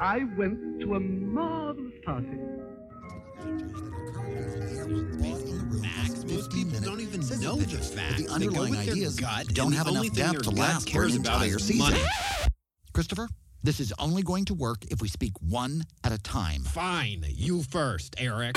I went to a marvelous party. Facts. Most people don't even know the the pitches, but facts. the They go underlying with their ideas gut, don't have enough depth to last for an cares about entire season. money. Christopher, this is only going to work if we speak one at a time. Fine, you first, Eric.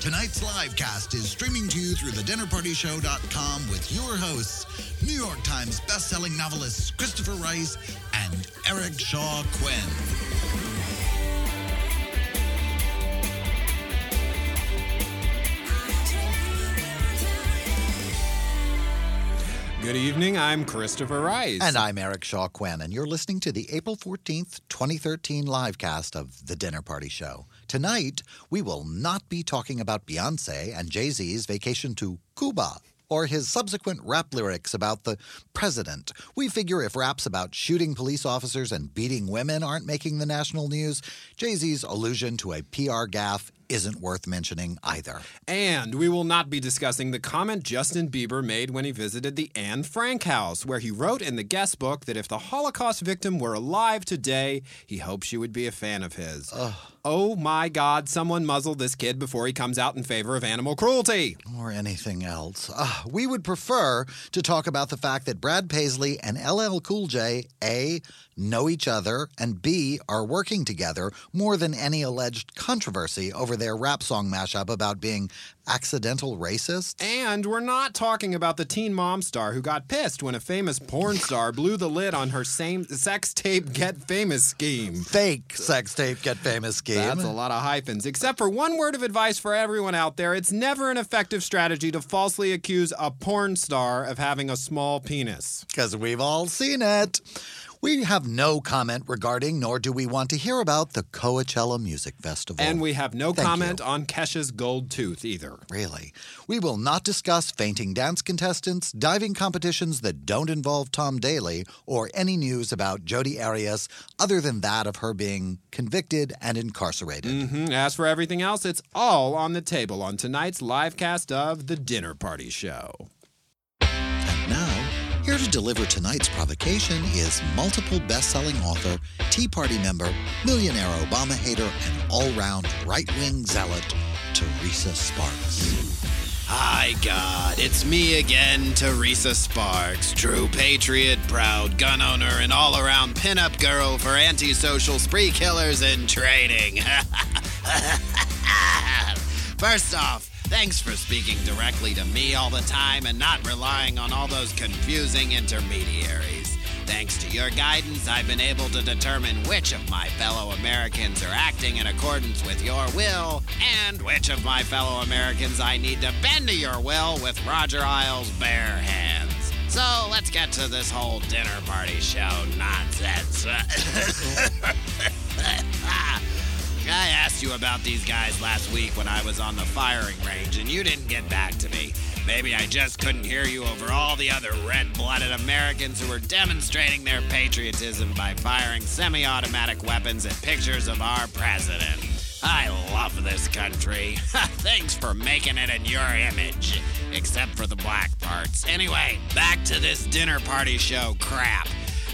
Tonight's live cast is streaming to you through the thedinnerpartyshow.com with your hosts, New York Times bestselling novelists Christopher Rice and Eric Shaw Quinn. Good evening. I'm Christopher Rice. And I'm Eric Shaw Quinn, and you're listening to the April 14th, 2013 live cast of The Dinner Party Show. Tonight, we will not be talking about Beyonce and Jay Z's vacation to Cuba or his subsequent rap lyrics about the president. We figure if raps about shooting police officers and beating women aren't making the national news, Jay Z's allusion to a PR gaffe isn't worth mentioning either. And we will not be discussing the comment Justin Bieber made when he visited the Anne Frank house, where he wrote in the guest book that if the Holocaust victim were alive today, he hoped she would be a fan of his. Oh my God, someone muzzle this kid before he comes out in favor of animal cruelty. or anything else. Uh, we would prefer to talk about the fact that Brad Paisley and LL Cool J, A, know each other, and B, are working together more than any alleged controversy over their rap song mashup about being accidental racist. And we're not talking about the teen mom star who got pissed when a famous porn star blew the lid on her same sex tape get famous scheme. Fake sex tape get famous scheme. That's a lot of hyphens. Except for one word of advice for everyone out there it's never an effective strategy to falsely accuse a porn star of having a small penis. Because we've all seen it. We have no comment regarding, nor do we want to hear about, the Coachella Music Festival. And we have no Thank comment you. on Kesha's gold tooth either. Really. We will not discuss fainting dance contestants, diving competitions that don't involve Tom Daley, or any news about Jodi Arias other than that of her being convicted and incarcerated. Mhm. As for everything else, it's all on the table on tonight's live cast of The Dinner Party Show. And now, here to deliver tonight's provocation is multiple best-selling author, Tea Party member, millionaire Obama hater, and all-round right-wing zealot, Teresa Sparks. Hi, God. It's me again, Teresa Sparks, true patriot, proud gun owner, and all around pinup girl for antisocial spree killers in training. First off, thanks for speaking directly to me all the time and not relying on all those confusing intermediaries. Thanks to your guidance, I've been able to determine which of my fellow Americans are acting in accordance with your will and which of my fellow Americans I need to bend to your will with Roger Ailes' bare hands. So let's get to this whole dinner party show nonsense. I asked you about these guys last week when I was on the firing range, and you didn't get back to me. Maybe I just couldn't hear you over all the other red blooded Americans who were demonstrating their patriotism by firing semi automatic weapons at pictures of our president. I love this country. Thanks for making it in your image, except for the black parts. Anyway, back to this dinner party show crap.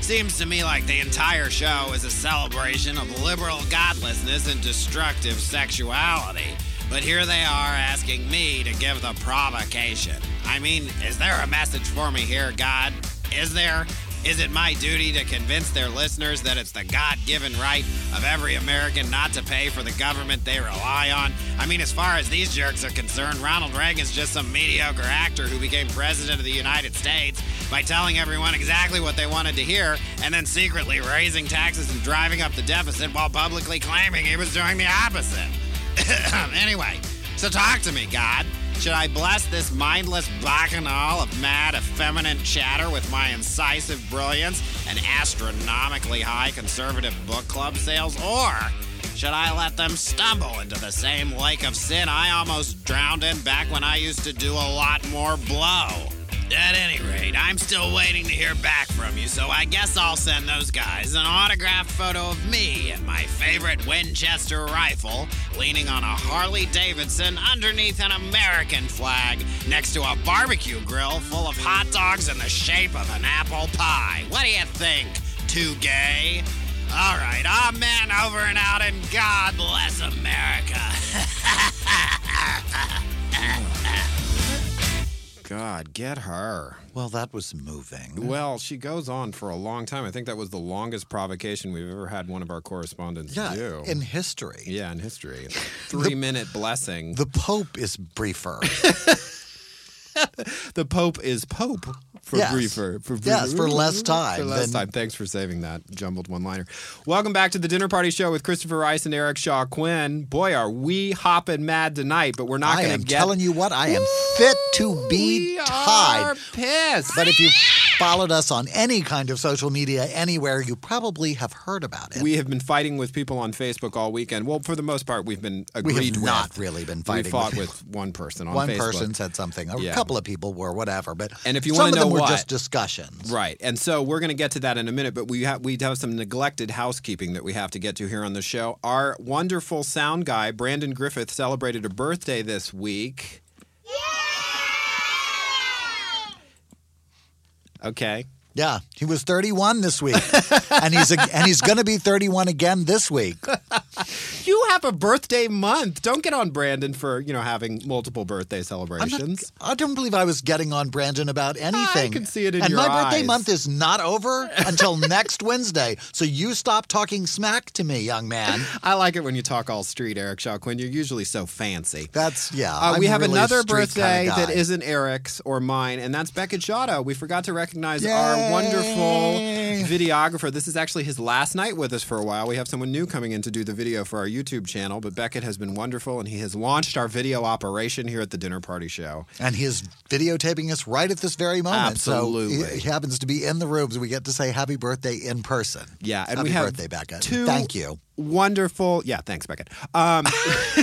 Seems to me like the entire show is a celebration of liberal godlessness and destructive sexuality. But here they are asking me to give the provocation. I mean, is there a message for me here, God? Is there? Is it my duty to convince their listeners that it's the God given right of every American not to pay for the government they rely on? I mean, as far as these jerks are concerned, Ronald Reagan's just some mediocre actor who became president of the United States by telling everyone exactly what they wanted to hear and then secretly raising taxes and driving up the deficit while publicly claiming he was doing the opposite. anyway, so talk to me, God. Should I bless this mindless bacchanal of mad, effeminate chatter with my incisive brilliance and astronomically high conservative book club sales? Or should I let them stumble into the same lake of sin I almost drowned in back when I used to do a lot more blow? At any rate, I'm still waiting to hear back from you, so I guess I'll send those guys an autographed photo of me and my favorite Winchester rifle leaning on a Harley Davidson underneath an American flag next to a barbecue grill full of hot dogs in the shape of an apple pie. What do you think? Too gay? All right, amen over and out, and God bless America. God, get her. Well, that was moving. Well, she goes on for a long time. I think that was the longest provocation we've ever had one of our correspondents yeah, do. in history. yeah, in history. Three minute blessing. The Pope is briefer. The Pope is Pope for Yes. briefer. For Yes, for less time For less than- time. Thanks for saving that jumbled one liner. Welcome back to the Dinner Party Show with Christopher Rice and Eric Shaw Quinn. Boy, are we hopping mad tonight, but we're not going to get. telling you what, I am fit to be we tied. are pissed. But if you followed us on any kind of social media anywhere, you probably have heard about it. we have been fighting with people on Facebook all weekend. Well, for the most part, we've been We have agreed with. not really been fighting. We fought with- with one person on One Facebook. person said something. A Yeah. couple of people were whatever, but And if you wanna of them know were what- just discussions. Right. And so we're going to get to that in a minute, but we have we have some neglected housekeeping that we have to get to here on the show. Our wonderful sound guy, Brandon Griffith, celebrated a birthday this week. Okay. Yeah, he was 31 this week, and he's and he's going to be 31 again this week. You have a birthday month. Don't get on Brandon for, you know, having multiple birthday I'm not- celebrations. I don't believe I was getting on Brandon about anything. I can see it in and your my birthday month is not over until next Wednesday. So you stop talking smack to me, young man. I like it when you talk all street, Eric Shaw Quinn. You're usually so fancy. That's yeah. Uh, we have really another birthday kinda that guy. isn't Eric's or mine, and that's Beckett Giotto. We forgot to recognize our wonderful videographer. This is actually his last night with us for a while. We have someone new coming in to do the video for our YouTube channel, but Beckett has been wonderful, and he has launched our video operation here at the Dinner Party Show. And he is videotaping us right at this very moment. So Absolutely. he, he happens to be in the room, so we get to say happy birthday in person. Yeah, and happy we have birthday, Becca. two Thank you. Wonderful. Yeah, thanks, Beckett. Um,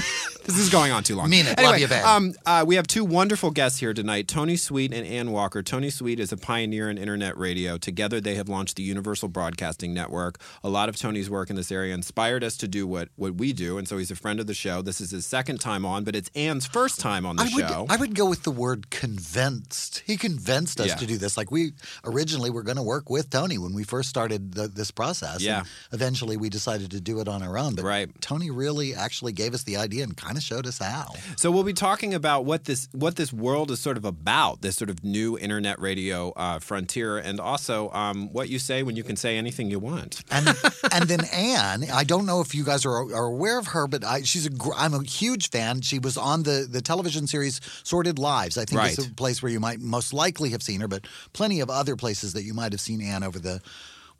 this is going on too long. Mean it. Anyway, Love you, babe. Um, uh, we have two wonderful guests here tonight Tony Sweet and Ann Walker. Tony Sweet is a pioneer in internet radio. Together, they have launched the Universal Broadcasting Network. A lot of Tony's work in this area inspired us to do what, what we do, and so he's a friend of the show. This is his second time on, but it's Ann's first time on the I would, show. I would go with the word convinced. He convinced us Yeah. to do this. Like we originally were going to work with Tony when we first started the, this process. Yeah. Eventually we decided to do it on our own. But Right. Tony really actually gave us the idea and kind of showed us how. So we'll be talking about what this what this world is sort of about, this sort of new internet radio uh, frontier, and also um, what you say when you can say anything you want. And and then Anne, I don't know if you guys are, are aware of her, but I, she's a gr- I'm a huge fan. She was on the the television series Sordid Lives. I think Right. it's a place where you might most likely have seen her, but plenty of other places that you might have seen Anne over the.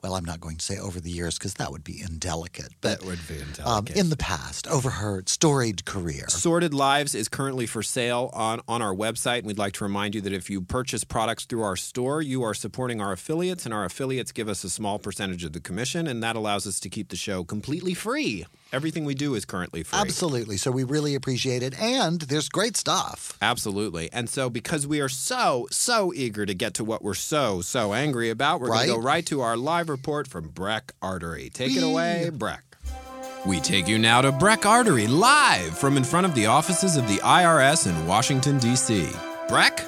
Well, I'm not going to say over the years because that would be indelicate. But That would be um, indelicate. in the past, over her storied career. Sordid Lives is currently for sale on, on our website. And we'd like to remind you that if you purchase products through our store, you are supporting our affiliates, and our affiliates give us a small percentage of the commission, and that allows us to keep the show completely free. Everything we do is currently free. Absolutely. So we really appreciate it. And there's great stuff. Absolutely. And so, because we are so, so eager to get to what we're so, so angry about, we're going to go right to our live report from Breck Artery. Take it away, Breck. We take you now to Breck Artery live from in front of the offices of the IRS in Washington, D.C. Breck?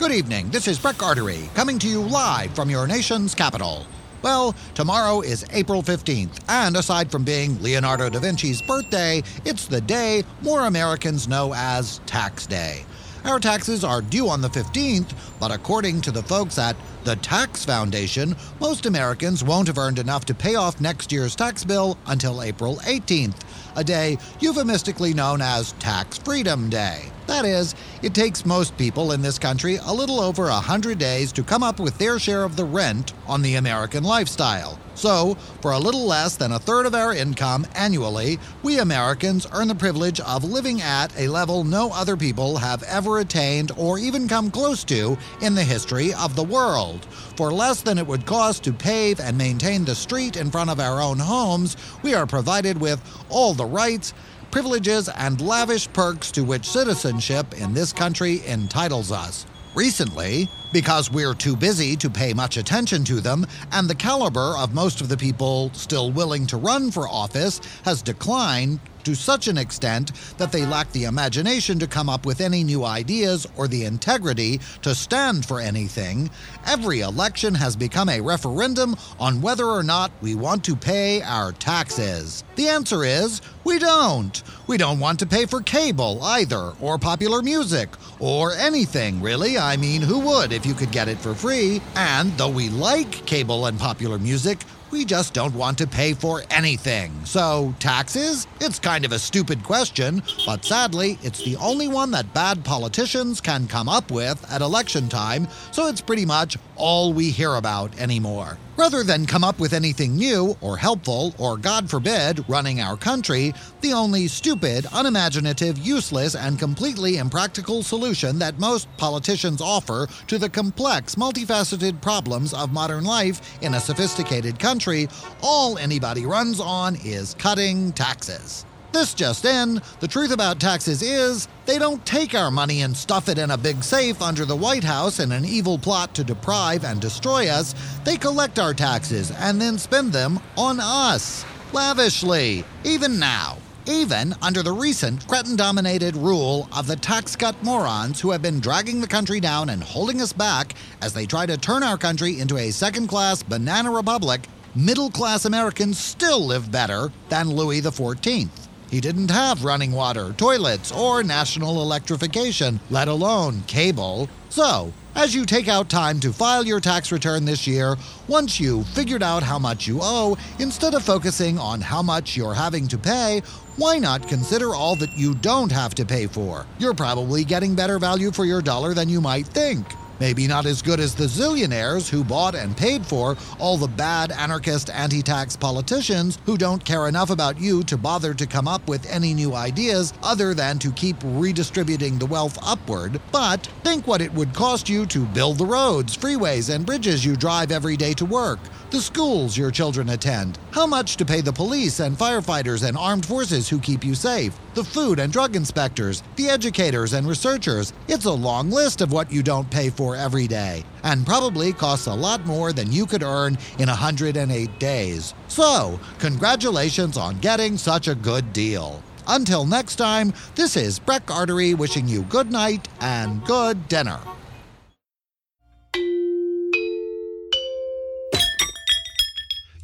Good evening. This is Breck Artery coming to you live from your nation's capital. Well, tomorrow is April 15th, and aside from being Leonardo da Vinci's birthday, it's the day more Americans know as Tax Day. Our taxes are due on the 15th, but according to the folks at the Tax Foundation, most Americans won't have earned enough to pay off next year's tax bill until April 18th, a day euphemistically known as Tax Freedom Day. That is, it takes most people in this country a little over a hundred days to come up with their share of the rent on the American lifestyle. So, for a little less than a third of our income annually, we Americans earn the privilege of living at a level no other people have ever attained or even come close to in the history of the world. For less than it would cost to pave and maintain the street in front of our own homes, we are provided with all the rights, privileges, and lavish perks to which citizenship in this country entitles us. Recently, because we're too busy to pay much attention to them, and the caliber of most of the people still willing to run for office has declined to such an extent that they lack the imagination to come up with any new ideas or the integrity to stand for anything, every election has become a referendum on whether or not we want to pay our taxes. The answer is we don't. We don't want to pay for cable either, or popular music, or anything really. I mean, who would if you could get it for free? And though we like cable and popular music, we just don't want to pay for anything. So, taxes? It's kind of a stupid question, but sadly, it's the only one that bad politicians can come up with at election time, so it's pretty much all we hear about anymore. Rather than come up with anything new or helpful or, God forbid, running our country, the only stupid, unimaginative, useless, and completely impractical solution that most politicians offer to the complex, multifaceted problems of modern life in a sophisticated country, all anybody runs on is cutting taxes. This just in, the truth about taxes is they don't take our money and stuff it in a big safe under the White House in an evil plot to deprive and destroy us. They collect our taxes and then spend them on us. Lavishly, even now. Even under the recent cretin dominated rule of the tax cut morons who have been dragging the country down and holding us back as they try to turn our country into a second class banana republic, middle class Americans still live better than Louis XIV. He didn't have running water, toilets, or national electrification, let alone cable. So, as you take out time to file your tax return this year, once you've figured out how much you owe, instead of focusing on how much you're having to pay, why not consider all that you don't have to pay for? You're probably getting better value for your dollar than you might think. Maybe not as good as the zillionaires who bought and paid for all the bad anarchist anti tax politicians who don't care enough about you to bother to come up with any new ideas other than to keep redistributing the wealth upward. But think what it would cost you to build the roads, freeways, and bridges you drive every day to work, the schools your children attend, how much to pay the police and firefighters and armed forces who keep you safe, the food and drug inspectors, the educators and researchers. It's a long list of what you don't pay for every day, and probably costs a lot more than you could earn in 108 days. So, congratulations on getting such a good deal. Until next time, this is Breck Artery wishing you good night and good dinner.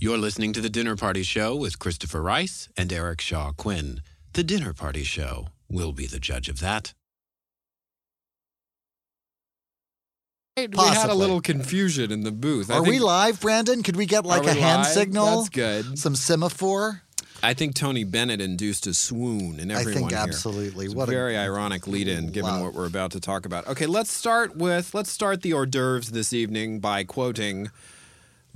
You're listening to The Dinner Party Show with Christopher Rice and Eric Shaw Quinn. The Dinner Party Show will be the judge of that. We had a little confusion in the booth. I Are we live, Brandon? Could we get like a hand live? signal? That's good. Some semaphore? I think Tony Bennett induced a swoon in I everyone think here. absolutely. It's What very ironic lead-in, given love. what we're about to talk about. Okay, let's start with let's start the hors d'oeuvres this evening by quoting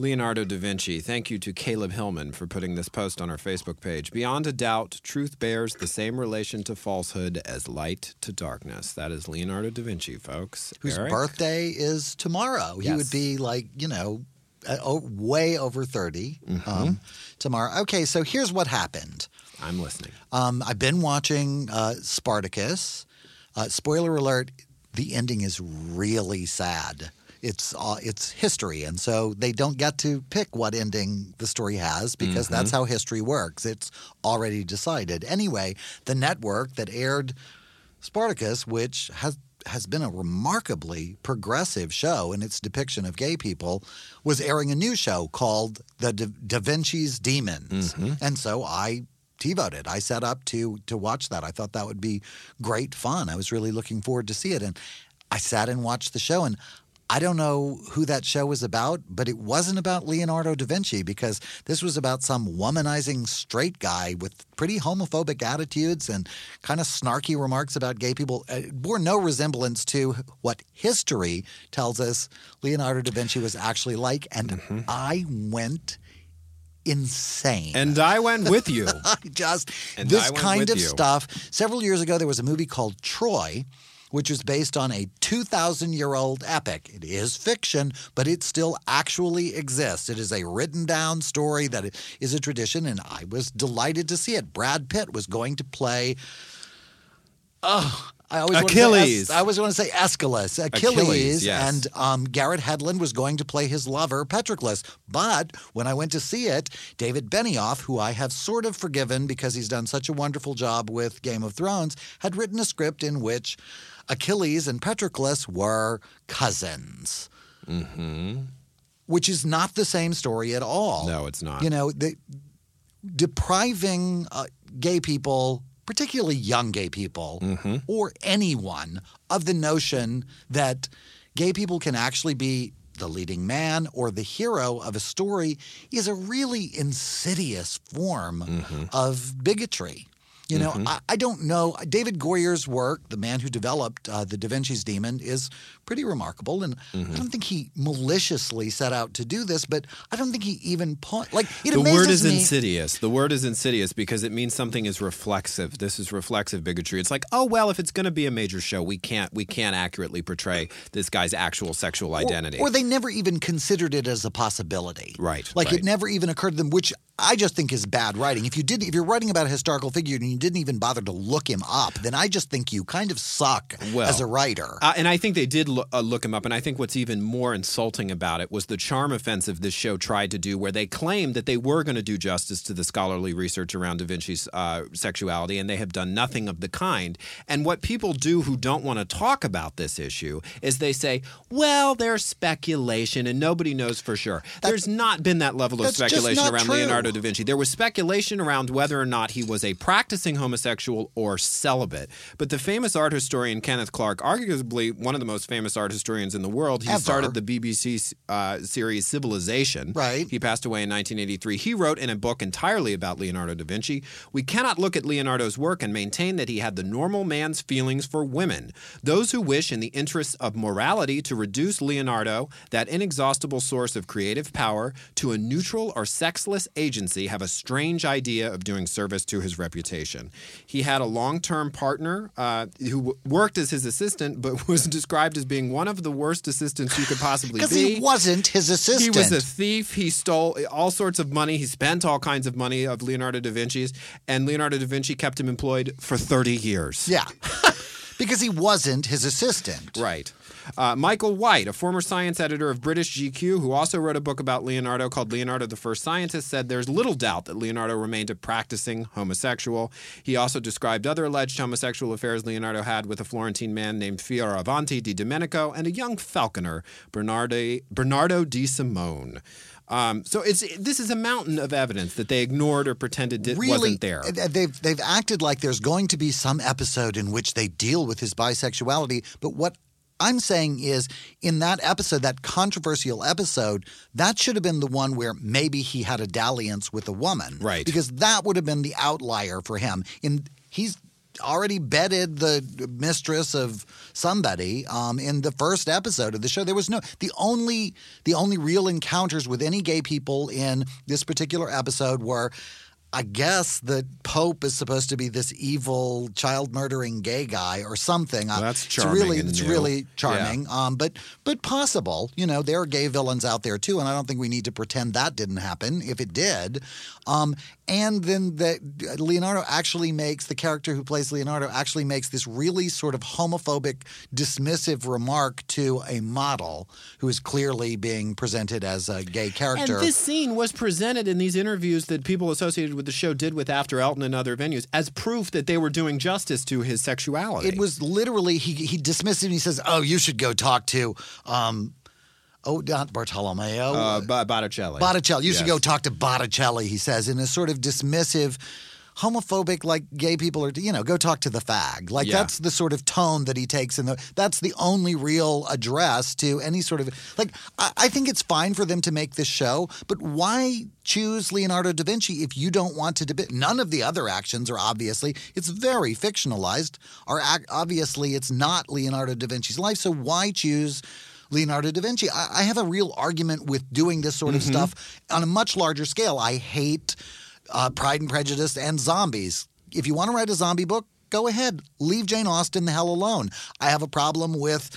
Leonardo da Vinci. Thank you to Caleb Hillman for putting this post on our Facebook page. Beyond a doubt, truth bears the same relation to falsehood as light to darkness. That is Leonardo da Vinci, folks. whose Eric? birthday is tomorrow. Yes. He would be like, you know, uh, oh, way over 30 Mm-hmm. um, tomorrow. Okay, so here's what happened. I'm listening. Um, I've been watching uh, Spartacus. Uh, spoiler alert: the ending is really sad. It's uh, it's history, and so they don't get to pick what ending the story has because that's how history works. It's already decided. Anyway, the network that aired Spartacus, which has has been a remarkably progressive show in its depiction of gay people, was airing a new show called The Da, da Vinci's Demons. And so I TiVoed it. I set up to to watch that. I thought that would be great fun. I was really looking forward to see it. And I sat and watched the show and I don't know who that show was about, but it wasn't about Leonardo da Vinci because this was about some womanizing straight guy with pretty homophobic attitudes and kind of snarky remarks about gay people. It bore no resemblance to what history tells us Leonardo da Vinci was actually like. And mm-hmm. I went insane. And I went with you. I just And this kind of you. stuff. Several years ago, there was a movie called Troy. Which is based on a 2,000 year old epic. It is fiction, but it still actually exists. It is a written down story that is a tradition, and I was delighted to see it. Brad Pitt was going to play. Oh, I always want to say Achilles. Es- I always want to say Aeschylus, Achilles, Achilles, yes. and um, Garrett Hedlund was going to play his lover Patroclus. But when I went to see it, David Benioff, who I have sort of forgiven because he's done such a wonderful job with Game of Thrones, had written a script in which Achilles and Patroclus were cousins. Mm-hmm. Which is not the same story at all. No, it's not. You know, the, depriving uh, gay people, particularly young gay people, Mm-hmm. or anyone, of the notion that gay people can actually be the leading man or the hero of a story is a really insidious form Mm-hmm. of bigotry. You know, I, I don't know. David Goyer's work, the man who developed uh, the Da Vinci's Demon, is pretty remarkable, and Mm-hmm. I don't think he maliciously set out to do this, but I don't think he even point like it the word is me. insidious. The word is insidious because it means something is reflexive. This is reflexive bigotry. It's like, oh well, if it's going to be a major show, we can't we can't accurately portray this guy's actual sexual Or- identity. Or, they never even considered it as a possibility. Right, Like right. it never even occurred to them, which I just think is bad writing. If you did if you're writing about a historical figure and you didn't even bother to look him up, then I just think you kind of suck Well, as a writer. Uh, and I think they did lo- uh, look him up. And I think what's even more insulting about it was the charm offensive this show tried to do, where they claimed that they were going to do justice to the scholarly research around Da Vinci's uh, sexuality, and they have done nothing of the kind. And what people do who don't want to talk about this issue is they say, well, there's speculation and nobody knows for sure. There's not been that level of speculation around true. Leonardo da Vinci. There was speculation around whether or not he was a practicing homosexual or celibate. But the famous art historian Kenneth Clark, arguably one of the most famous art historians in the world, he Ever. started the BBC uh, series Civilization. Right. He passed away in 1983. He wrote in a book entirely about Leonardo da Vinci We cannot look at Leonardo's work and maintain that he had the normal man's feelings for women. Those who wish, in the interests of morality, to reduce Leonardo, that inexhaustible source of creative power, to a neutral or sexless agency have a strange idea of doing service to his reputation. He had a long term partner uh, who w- worked as his assistant, but was described as being one of the worst assistants you could possibly be. Because he wasn't his assistant. He was a thief. He stole all sorts of money. He spent all kinds of money of Leonardo da Vinci's, and Leonardo da Vinci kept him employed for 30 years. yeah. because he wasn't his assistant. Right. Uh, Michael White, a former science editor of British GQ, who also wrote a book about Leonardo called Leonardo the First Scientist, said there's little doubt that Leonardo remained a practicing homosexual. He also described other alleged homosexual affairs Leonardo had with a Florentine man named Fioravanti di Domenico and a young falconer, Bernardo, Bernardo di Simone. Um, so it's this is a mountain of evidence that they ignored or pretended it really, wasn't there. They've they've acted like there's going to be some episode in which they deal with his bisexuality, but what I'm saying is, in that episode, that controversial episode, that should have been the one where maybe he had a dalliance with a woman, Right. Because that would have been the outlier for him. In he's already bedded the mistress of somebody um, in the first episode of the show. There was no the only the only real encounters with any gay people in this particular episode were. I guess the Pope is supposed to be this evil, child murdering gay guy or something. Well, Uh, that's It's charming really, and it's new. really charming. Um, but but possible. You know, there are gay villains out there too, and I don't think we need to pretend that didn't happen. If it did, um, and then the Leonardo actually makes the character who plays Leonardo actually makes this really sort of homophobic, dismissive remark to a model who is clearly being presented as a gay character. And this scene was presented in these interviews that people associated with the show did with After Elton and other venues as proof that they were doing justice to his sexuality. It was literally he he dismissed it and he says, "Oh, you should go talk to." Um, Oh, not Bartolomeo. uh, Botticelli. Botticelli. You should go talk to Botticelli, he says, in a sort of dismissive, homophobic, like gay people are, you know, go talk to the fag. Like Yeah. that's the sort of tone that he takes. And that's the only real address to any sort of, like, I, I think it's fine for them to make this show, but why choose Leonardo da Vinci if you don't want to debate? None of the other actions are obviously, it's very fictionalized, are ac- obviously it's not Leonardo da Vinci's life. So why choose Leonardo da Vinci. I, I have a real argument with doing this sort of Mm-hmm. stuff on a much larger scale. I hate uh, Pride and Prejudice and zombies. If you want to write a zombie book, go ahead. Leave Jane Austen the hell alone. I have a problem with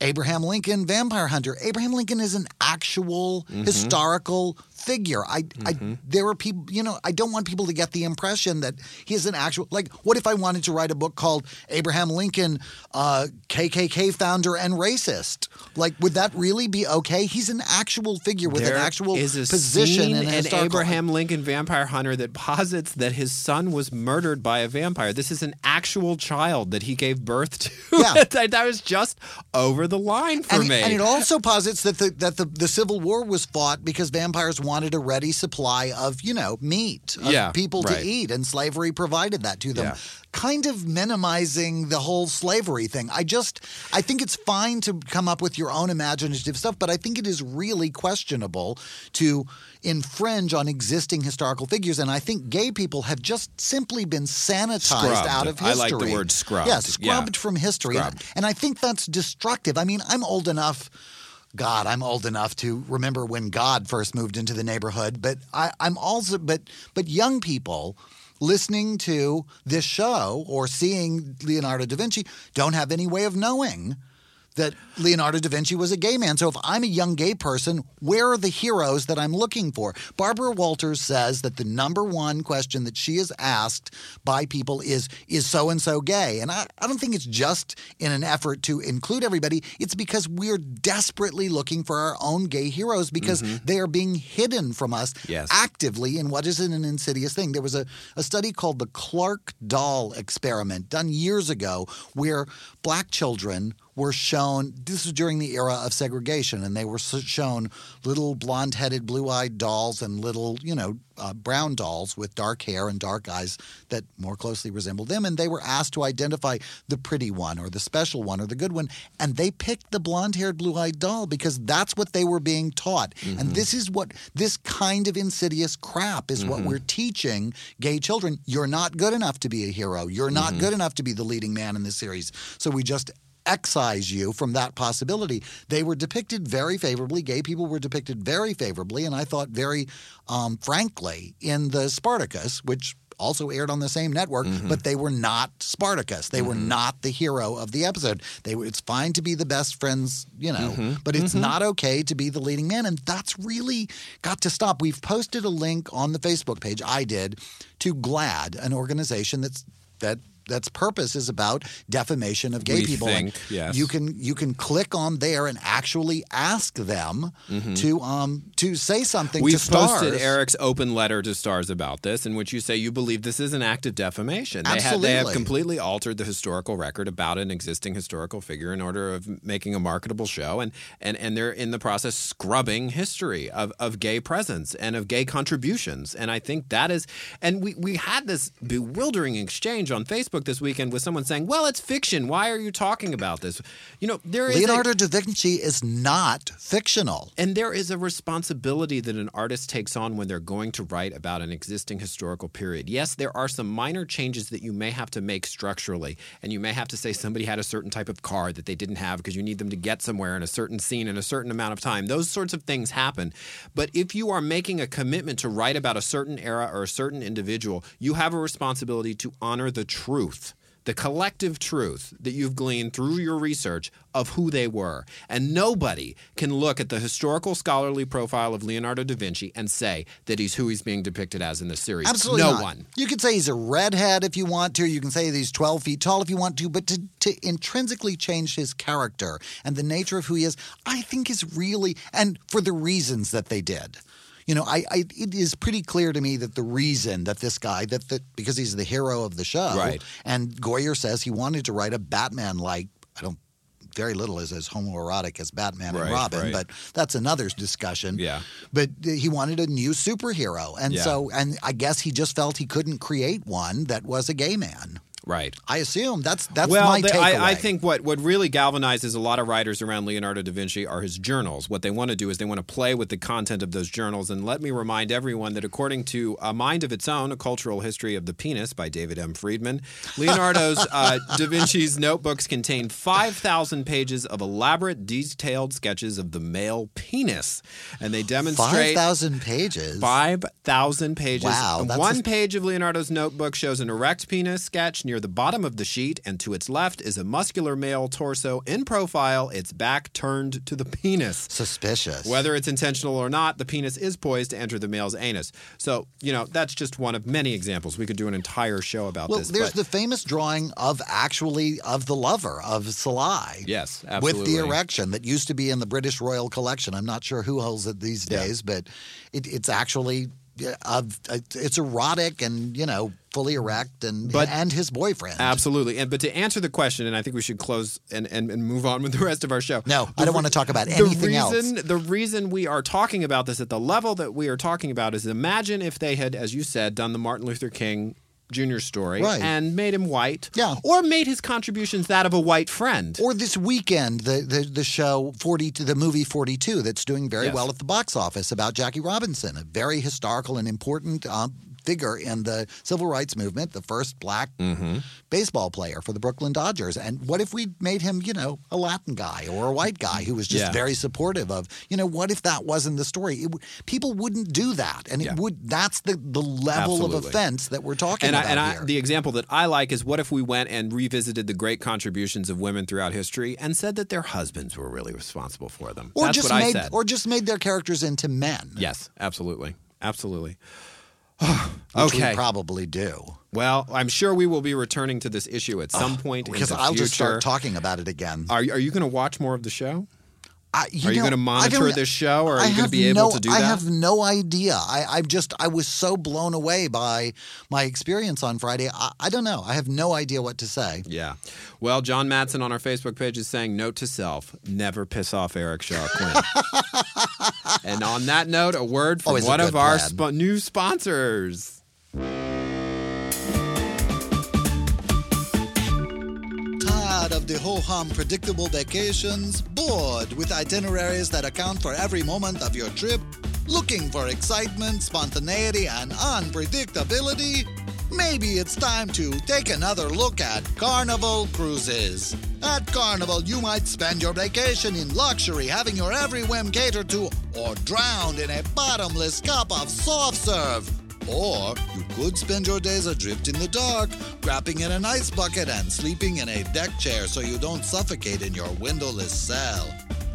Abraham Lincoln, Vampire Hunter. Abraham Lincoln is an actual Mm-hmm. historical figure. I, I, there are people, you know, I don't want people to get the impression that he's an actual. Like, what if I wanted to write a book called Abraham Lincoln, uh, KKK founder and racist? Like, would that really be okay? He's an actual figure with There an actual is a position scene in, a in historical- Abraham Lincoln Vampire Hunter that posits that his son was murdered by a vampire. This is an actual child that he gave birth to. Yeah. that, that was just over the line for and, me. and it also posits that the that the, the Civil War was fought because vampires wanted a ready supply of you know meat, of Yeah, people right. to eat, and slavery provided that to them. Yeah. Kind of minimizing the whole slavery thing. I just I think it's fine to come up with your own imaginative stuff, but I think it is really questionable to infringe on existing historical figures. And I think gay people have just simply been sanitized Scrubbed. out of history. I like the word scrubbed. Yeah, Yeah. scrubbed from history. And- Scrubbed. and I think that's destructive. I mean, I'm old enough. God, I'm old enough to remember when God first moved into the neighborhood, but I, I'm also, but but young people listening to this show or seeing Leonardo da Vinci don't have any way of knowing that Leonardo da Vinci was a gay man. So if I'm a young gay person, where are the heroes that I'm looking for? Barbara Walters says that the number one question that she is asked by people is, is so and so gay? And I, I don't think it's just in an effort to include everybody. It's because we're desperately looking for our own gay heroes because mm-hmm. they are being hidden from us Yes. actively in what is an insidious thing. There was a, a study called the Clark doll experiment done years ago where black children were shown, this was during the era of segregation, and they were shown little blonde headed, blue eyed dolls and little, you know, uh, brown dolls with dark hair and dark eyes that more closely resembled them. And they were asked to identify the pretty one or the special one or the good one. And they picked the blonde haired, blue eyed doll because that's what they were being taught. And mm-hmm. this is what this kind of insidious crap is what mm-hmm. we're teaching gay children. You're not good enough to be a hero. You're not mm-hmm. good enough to be the leading man in this series. So we just excise you from that possibility. They were depicted very favorably. Gay people were depicted very favorably, and I thought very um, frankly in the Spartacus, which also aired on the same network, mm-hmm. but they were not Spartacus. They were mm-hmm. not the hero of the episode. They were, it's fine to be the best friends, you know, mm-hmm. but it's not okay to be the leading man, and that's really got to stop. We've posted a link on the Facebook page. I did to GLAAD, an organization that's that. That's purpose is about defamation of gay We people. Think, yes. You can you can click on there and actually ask them to um to say something We've posted Eric's open letter to stars about this, in which you say you believe this is an act of defamation. They, have, they have completely altered the historical record about an existing historical figure in order of making a marketable show, and and, and they're in the process scrubbing history of, of gay presence and of gay contributions. And I think that is, and we, we had this bewildering exchange on Facebook this weekend with someone saying, "Well, it's fiction. Why are you talking about this?" You know, there is a- Leonardo da Vinci is not fictional. and there is a responsibility that an artist takes on when they're going to write about an existing historical period. Yes, there are some minor changes that you may have to make structurally, and you may have to say somebody had a certain type of car that they didn't have because you need them to get somewhere in a certain scene in a certain amount of time. Those sorts of things happen. But if you are making a commitment to write about a certain era or a certain individual, you have a responsibility to honor the truth the collective truth that you've gleaned through your research of who they were. And nobody can look at the historical scholarly profile of Leonardo da Vinci and say that he's who he's being depicted as in the series. Absolutely no not. one. You can say he's a redhead if you want to. You can say he's 12 feet tall if you want to. But to, to intrinsically change his character and the nature of who he is, I think is really, and for the reasons that they did. You know, I, I it is pretty clear to me that the reason that this guy that that because he's the hero of the show, Right. And Goyer says he wanted to write a Batman like I don't very little is as homoerotic as Batman Right, and Robin, right. but that's another discussion. Yeah. But he wanted a new superhero. And Yeah. so, and I guess he just felt he couldn't create one that was a gay man. Right. I assume that's that's well, my takeaway. I, I think what, what really galvanizes a lot of writers around Leonardo da Vinci are his journals. What they want to do is they want to play with the content of those journals. And let me remind everyone that according to A Mind of Its Own, A Cultural History of the Penis by David M. Friedman, Leonardo's uh, da Vinci's notebooks contain 5,000 pages of elaborate, detailed sketches of the male penis. And they demonstrate. five thousand pages. 5,000 pages. Wow, One a- page of Leonardo's notebook shows an erect penis sketch near the bottom of the sheet, and to its left is a muscular male torso in profile, its back turned to the penis. Suspicious. Whether it's intentional or not, the penis is poised to enter the male's anus. So, you know, that's just one of many examples. We could do an entire show about Well, this. there's but- the famous drawing of actually of the lover of Salai. Yes, With the erection that used to be in the British Royal Collection. I'm not sure who holds it these Yeah. days, but it, it's actually yeah, Uh, of uh, it's erotic and you know fully erect and But- and his boyfriend. Absolutely. And but to answer the question, and I think we should close and, and, and move on with the rest of our show. No, I don't want to talk about the anything else. The reason we are talking about this at the level that we are talking about is imagine if they had, as you said, done the Martin Luther King Jr. story Right. and made him white. Yeah. Or made his contributions that of a white friend. Or this weekend, the, the, the show 40, the movie 42, that's doing very Yes. well at the box office about Jackie Robinson, a very historical and important um, figure in the civil rights movement, the first black Mm-hmm. baseball player for the Brooklyn Dodgers. And what if we made him, you know, a Latin guy or a white guy who was just Yeah. very supportive of, you know, what if that wasn't the story? It, people wouldn't do that. And Yeah. it would, that's the, the level of offense that we're talking and I, about and I, the example that I like is what if we went and revisited the great contributions of women throughout history and said that their husbands were really responsible for them? or That's just what made, I said. or just made their characters into men. yes, absolutely. Absolutely. Okay. we probably do. Well, I'm sure we will be returning to this issue at some point Because in the I'll future. just start talking about it again. Are you, are you going to watch more of the show? I, Are you going to monitor this show, or are I you going to be able no- to do that? I have no idea. I, I just I was so blown away by my experience on Friday. I, I don't know. I have no idea what to say. Yeah. Well, John Matson on our Facebook page is saying, note to self, never piss off Eric Shaw Quinn. and on that note, a word from Always one of our plan. spo- new sponsors. Tired of the ho hum predictable vacations? Bored with itineraries that account for every moment of your trip? Looking for excitement, spontaneity, and unpredictability? Maybe it's time to take another look at Carnival Cruises. At Carnival, you might spend your vacation in luxury, having your every whim catered to, or drowned in a bottomless cup of soft serve. Or you could spend your days adrift in the dark, wrapping in an ice bucket and sleeping in a deck chair so you don't suffocate in your windowless cell.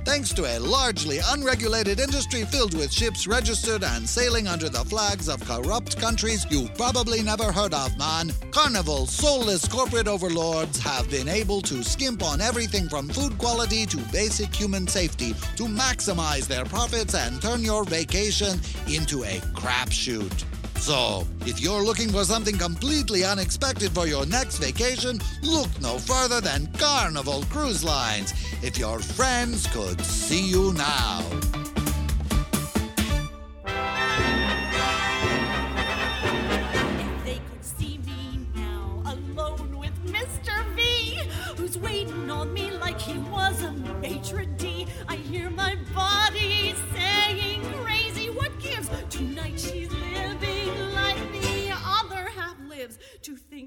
Thanks to a largely unregulated industry filled with ships registered and sailing under the flags of corrupt countries you've probably never heard of, man, Carnival's soulless corporate overlords have been able to skimp on everything from food quality to basic human safety to maximize their profits and turn your vacation into a crapshoot. So, if you're looking for something completely unexpected for your next vacation, look no further than Carnival Cruise Lines. If your friends could see you now.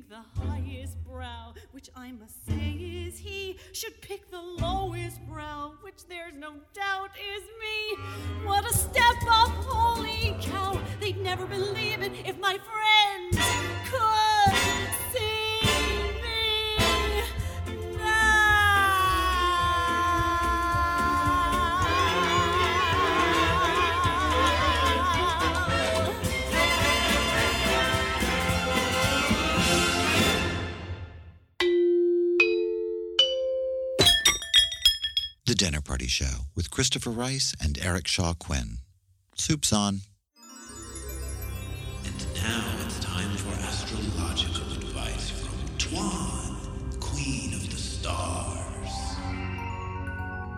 Think the highest brow, which I must say is he, should pick the lowest brow, which there's no doubt is me. What a step up, holy cow! They'd never believe it if my friends could see Dinner Party Show with Christopher Rice and Eric Shaw Quinn. Soup's on. And now it's time for astrological advice from Twan, Queen of the Stars.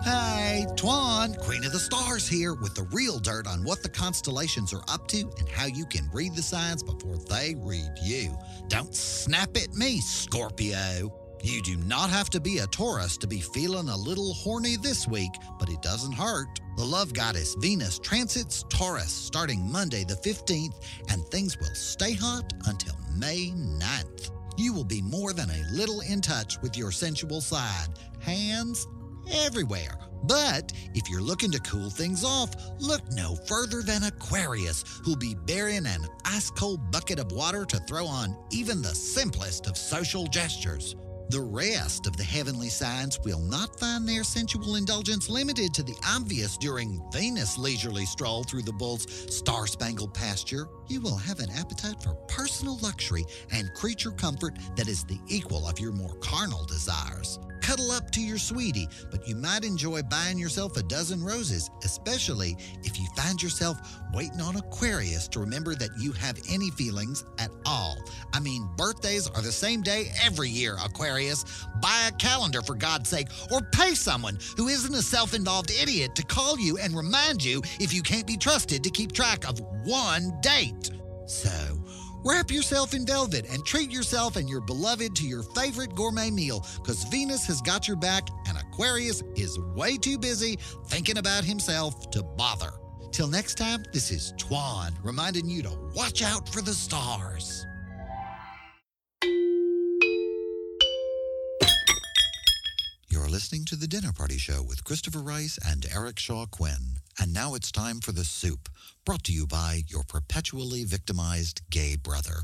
Hi, Twan, Queen of the Stars here with the real dirt on what the constellations are up to and how you can read the signs before they read you. Don't snap at me, Scorpio. You do not have to be a Taurus to be feeling a little horny this week, but it doesn't hurt. The love goddess Venus transits Taurus starting Monday the 15th, and things will stay hot until May 9th. You will be more than a little in touch with your sensual side. Hands everywhere. But if you're looking to cool things off, look no further than Aquarius, who'll be burying an ice cold bucket of water to throw on even the simplest of social gestures. The rest of the heavenly signs will not find their sensual indulgence limited to the obvious during Venus' leisurely stroll through the bull's star spangled pasture. You will have an appetite for personal luxury and creature comfort that is the equal of your more carnal desires. Cuddle up to your sweetie, but you might enjoy buying yourself a dozen roses, especially if you find yourself waiting on Aquarius to remember that you have any feelings at all. I mean, birthdays are the same day every year, Aquarius. Buy a calendar for God's sake, or pay someone who isn't a self involved idiot to call you and remind you if you can't be trusted to keep track of one date. So, Wrap yourself in velvet and treat yourself and your beloved to your favorite gourmet meal because Venus has got your back and Aquarius is way too busy thinking about himself to bother. Till next time, this is Twan reminding you to watch out for the stars. You're listening to The Dinner Party Show with Christopher Rice and Eric Shaw Quinn. And now it's time for The Soup, brought to you by your perpetually victimized gay brother.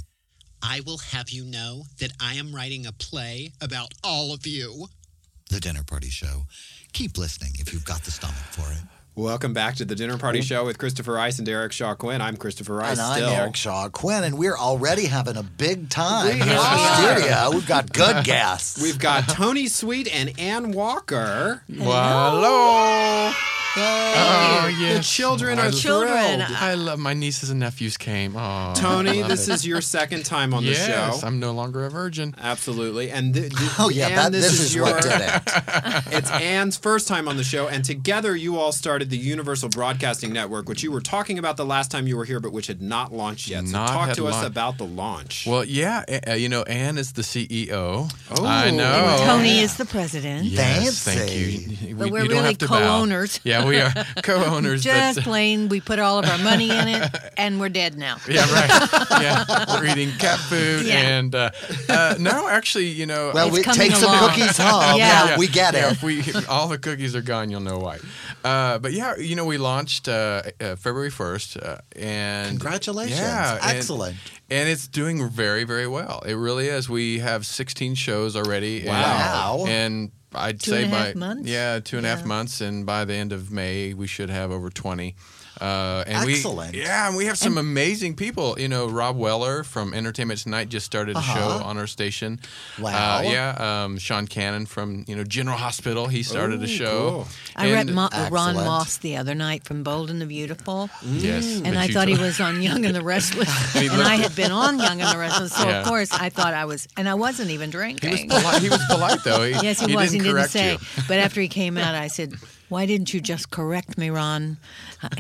I will have you know that I am writing a play about all of you. The Dinner Party Show. Keep listening if you've got the stomach for it. Welcome back to the Dinner Party Show with Christopher Rice and Eric Shaw Quinn. I'm Christopher Rice. And I'm still. Eric Shaw Quinn, and we're already having a big time We here in the studio. We've got good guests. We've got Tony Sweet and Ann Walker. Well, hello. Oh, The children I are love- thrilled. I love my nieces and nephews came. Oh, Tony, this it. is your second time on the yes, show. I'm no longer a virgin. Absolutely. And th- th- Oh, yeah, that, this, this, is, is your what did it. It's Anne's first time on the show, and together you all started the Universal Broadcasting Network, which you were talking about the last time you were here, but which had not launched yet. So Not talk had to us about the launch. Well, yeah, uh, you know, Anne is the CEO. Oh. I know. And Tony is the president. Yes, thank you. But We- we're you don't really have to bow. co-owners. Yeah, we are co-owners. Just but, plain, we put all of our money in it, and we're dead now. yeah, right. Yeah, we're eating cat food, Yeah. and uh, uh, no, actually, you know, Well, It's we coming take some cookies home. Yeah. Yeah, we get yeah, it. If we all the cookies are gone, you'll know why. Uh, but yeah, you know, we launched uh, uh, February first, uh, and Congratulations. Yeah, and- Excellent. And, it's doing very, very well. It really is. We have 16 shows already. Wow. And, and I'd Two say and a by months? yeah, two and a half Yeah. months, and by the end of May, we should have over 20. Uh, and Excellent. We, yeah, and we have some amazing people. You know, Rob Weller from Entertainment Tonight just started a Uh-huh. show on our station. Wow. Uh, yeah. Um, Sean Kanan from you know General Hospital. He started Ooh, a show. cool. I read And- Mo- Ron Moss the other night from Bold and the Beautiful, Yes, and I you thought he was on Young and the Restless, and I had been on Young and the Restless, so Yeah. of course I thought I was, and I wasn't even He drinking. was polite. He was polite though. He, Yes, he, was. Didn't he didn't say. you. But after he came out, I said, "Why didn't you just correct me, Ron?"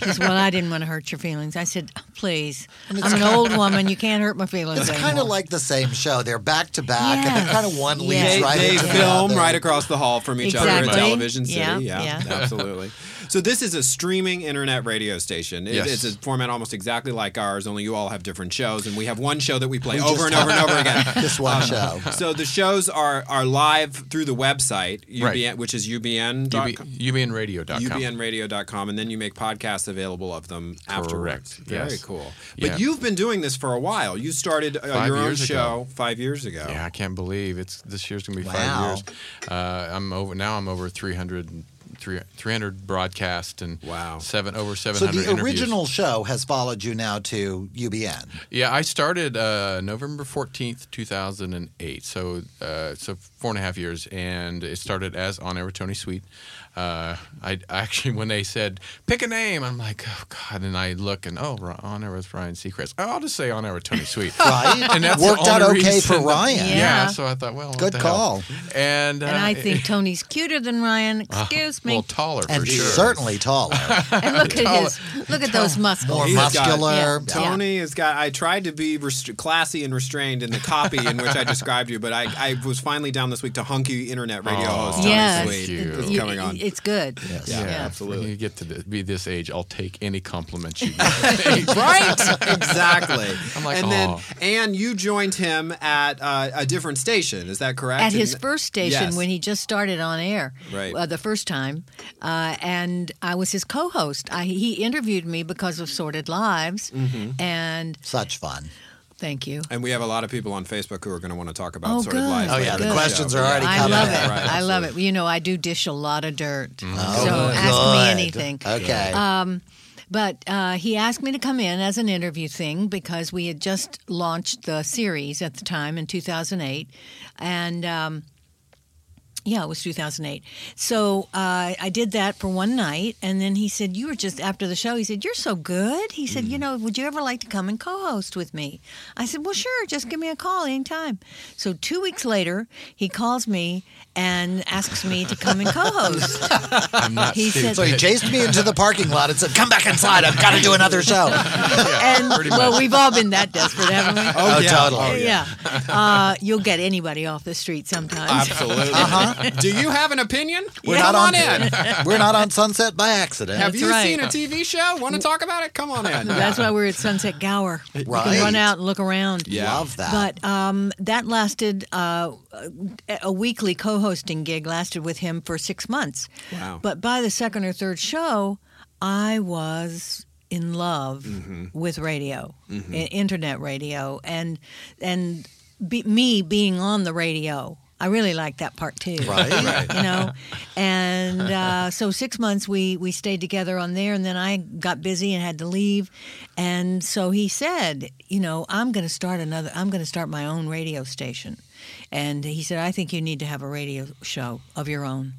He said, "Well, I didn't want to hurt your feelings." I said, oh, "Please, I'm an old woman. You can't hurt my feelings." It's kind of like the same show. They're back to back, and they're kind of one leads Yes. They, right they into film the other. right across the hall from each other in Exactly. Television City. Yeah, Yeah, yeah. absolutely. So this is a streaming internet radio station. It- Yes. It's a format almost exactly like ours, only you all have different shows, and we have one show that we play We over and over and over again. This one show. So the shows are are live through the website, UBN, Right. which is UBN. UB, UBNradio.com. UBNradio.com, and then you make podcasts available of them afterwards. Correct. Very Yes. cool. Yeah. But you've been doing this for a while. You started uh, your own years ago. show five years ago. Yeah, I can't believe it's this year's gonna be Wow. five years. Uh, I'm over now. I'm over 300, 300 broadcast and Wow. seven over So 700 the interviews. original show has followed you now to UBN. Yeah, I started uh, November fourteenth, two thousand and eight. So, uh, so four and a half years, and it started as on air with Tony Sweet. Uh, I actually, when they said pick a name, I'm like, oh god, and I look and oh, Ri- on air with Ryan Seacrest. Oh, I'll just say on air with Tony Sweet. Right? And that's Worked out only okay for reason- Ryan. Yeah. Yeah. so I thought, well, Good call. And, uh, And I think Tony's cuter than Ryan. Ah. Excuse me? Well, taller and sure. certainly taller. And look at his, look at those muscles. More He's got- muscular. Yeah. Tony has got. I tried to be rest- classy and restrained in the copy in which I described you, but I, I was finally down this week to hunky internet radio Aw. host Tony Yes, Sweet you. is You- coming on. It's good. Yes. Yeah, Yeah. absolutely. When you get to th- be this age, I'll take any compliment you get. right exactly I'm like, and then and you joined him at uh, a different station is that correct At his first station Yes. when he just started on air, Right. uh, the first time, uh, and I was his co-host. I, he interviewed me because of Sordid Lives, Mm-hmm. and Such fun. Thank you. and we have a lot of people on Facebook who are going to want to talk about Oh, sort of good. lives Oh, yeah, in the show. questions are already Coming. I love in. it. Right, I love it. You know, I do dish a lot of dirt, Oh, so ask me anything. Okay. Um, but uh, he asked me to come in as an interview thing because we had just launched the series at the time in 2008, and. Um, yeah, it was 2008. So uh, I did that for one night, and then he said, "You were just after the show." He said, "You're so good." He said, "You know, would you ever like to come and co-host with me?" I said, "Well, sure. Just give me a call anytime." So two weeks later, he calls me and asks me to come and co-host. I'm not He stupid. said- so he chased me into the parking lot and said, "Come back inside. I've got to do another show." and well, we've all been that desperate, haven't we? Oh, yeah. totally. Oh, yeah. Uh, you'll get anybody off the street sometimes. absolutely uh-huh. Do you have an opinion We're come not on, on. in We're not on Sunset by accident. have That's you right. seen a tv show want to talk about it come on in That's why we're at Sunset Gower. Right. You can run out and look around. Yeah. Love that. But um, that lasted uh, a weekly co-hosting gig lasted with him for six months. Wow. But by the second or third show, I was in love Mm-hmm. with radio, i- internet radio, and and be, me being on the radio. I really like that part too. Right. Right. You know, and uh, so six months we we stayed together on there, and then I got busy and had to leave, and so he said, you know, I'm going to start another. I'm going to start my own radio station, and he said, I think you need to have a radio show of your own.